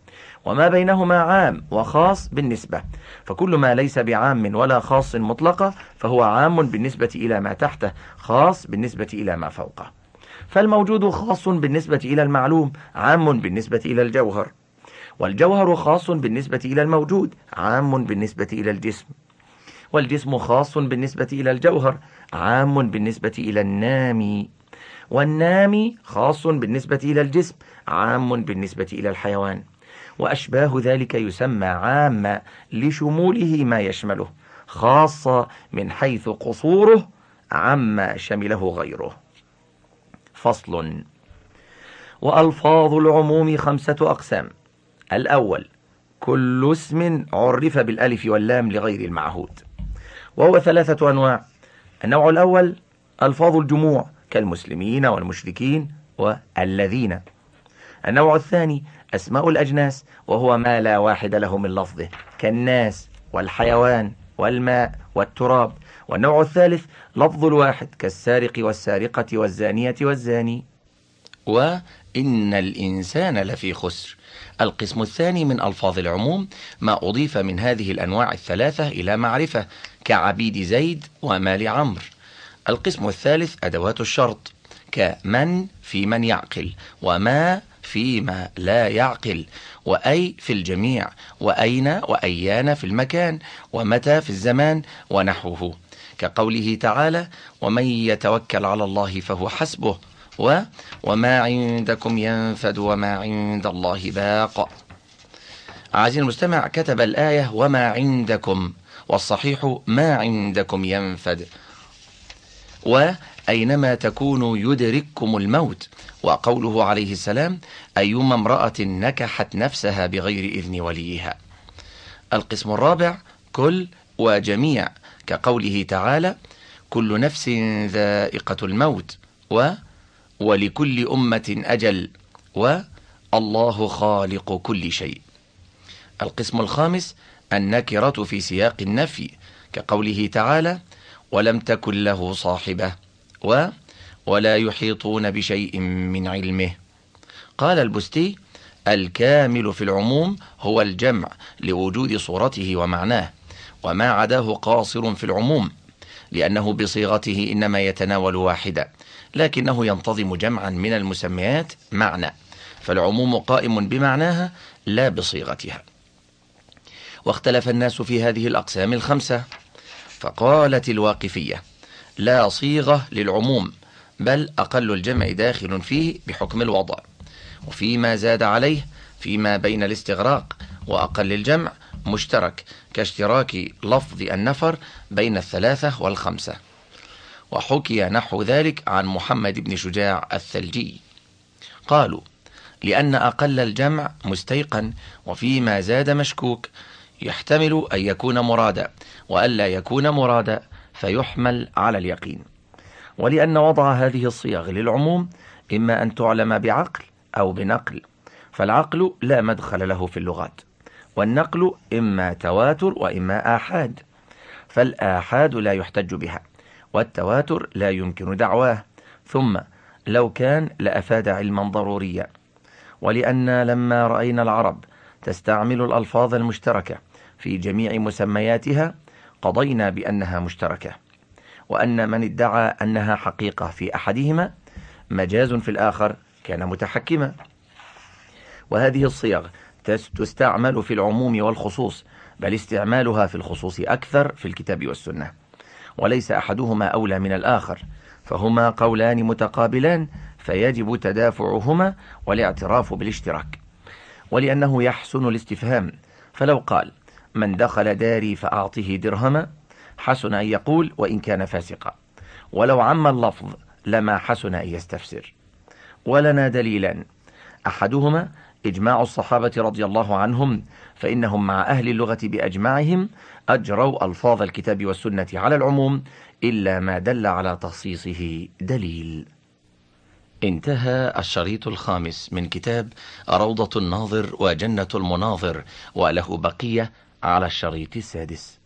وما بينهما عام وخاص بالنسبة فكل ما ليس بعام ولا خاص مطلقة فهو عام بالنسبة إلى ما تحته خاص بالنسبة إلى ما فوقه. فالموجود خاص بالنسبة إلى المعلوم عام بالنسبة إلى الجوهر. والجوهر خاص بالنسبة إلى الموجود عام بالنسبة إلى الجسم. والجسم خاص بالنسبة إلى الجوهر عام بالنسبة إلى النامي والنامي خاص بالنسبة إلى الجسم عام بالنسبة إلى الحيوان. وأشباه ذلك يسمى عاما لشموله ما يشمله خاصة من حيث قصوره عما شمله غيره. فصل. وألفاظ العموم خمسة أقسام. الأول كل اسم عرف بالألف واللام لغير المعهود. وهو ثلاثة أنواع. النوع الأول ألفاظ الجموع كالمسلمين والمشركين والذين. النوع الثاني أسماء الأجناس وهو ما لا واحد له من لفظه كالناس والحيوان والماء والتراب. والنوع الثالث لفظ الواحد كالسارق والسارقة والزانية والزاني. وإن الإنسان لفي خسر. القسم الثاني من ألفاظ العموم ما أضيف من هذه الأنواع الثلاثة إلى معرفة كعبيد زيد ومال عمرو. القسم الثالث أدوات الشرط كمن في من يعقل وما فيما لا يعقل وأي في الجميع وأين وأيان في المكان ومتى في الزمان ونحوه. كقوله تعالى ومن يتوكل على الله فهو حسبه و وما عندكم ينفد وما عند الله باق. عزيزي المستمع كتب الآية وما عندكم والصحيح ما عندكم ينفد. وأينما تكونوا يدرككم الموت وقوله عليه السلام أيما امرأة نكحت نفسها بغير إذن وليها. القسم الرابع كل وجميع كقوله تعالى كل نفس ذائقة الموت و ولكل أمة أجل والله خالق كل شيء. القسم الخامس النكرة في سياق النفي كقوله تعالى ولم تكن له صاحبة و ولا يحيطون بشيء من علمه. قال البستي الكامل في العموم هو الجمع لوجود صورته ومعناه. وما عداه قاصر في العموم لأنه بصيغته إنما يتناول واحدة لكنه ينتظم جمعا من المسميات معنى فالعموم قائم بمعناها لا بصيغتها. واختلف الناس في هذه الأقسام الخمسة فقالت الواقفية لا صيغة للعموم بل أقل الجمع داخل فيه بحكم الوضع وفيما زاد عليه فيما بين الاستغراق وأقل الجمع مشترك كاشتراك لفظ النفر بين الثلاثة والخمسة. وحكي نحو ذلك عن محمد بن شجاع الثلجي. قالوا لأن أقل الجمع مستيقن وفيما زاد مشكوك. يحتمل أن يكون مرادا وألا يكون مرادا فيحمل على اليقين. ولأن وضع هذه الصيغ للعموم إما أن تعلم بعقل أو بنقل فالعقل لا مدخل له في اللغات. والنقل إما تواتر وإما آحاد. فالآحاد لا يحتج بها والتواتر لا يمكن دعواه. ثم لو كان لأفاد علما ضروريا ولأن لما رأينا العرب تستعمل الألفاظ المشتركة في جميع مسمياتها قضينا بأنها مشتركة وأن من ادعى أنها حقيقة في أحدهما مجاز في الآخر كان متحكما. وهذه الصيغ تستعمل في العموم والخصوص بل استعمالها في الخصوص أكثر في الكتاب والسنة وليس أحدهما أولى من الآخر فهما قولان متقابلان فيجب تدافعهما والاعتراف بالاشتراك ولأنه يحسن الاستفهام. فلو قال من دخل داري فأعطه درهما حسن أن يقول وإن كان فاسقا ولو عم اللفظ لما حسن أن يستفسر. ولنا دليلان أحدهما إجماع الصحابة رضي الله عنهم فإنهم مع أهل اللغة بأجمعهم أجروا ألفاظ الكتاب والسنة على العموم إلا ما دل على تخصيصه دليل. انتهى الشريط الخامس من كتاب روضة الناظر وجنة المناظر وله بقية على الشريط السادس.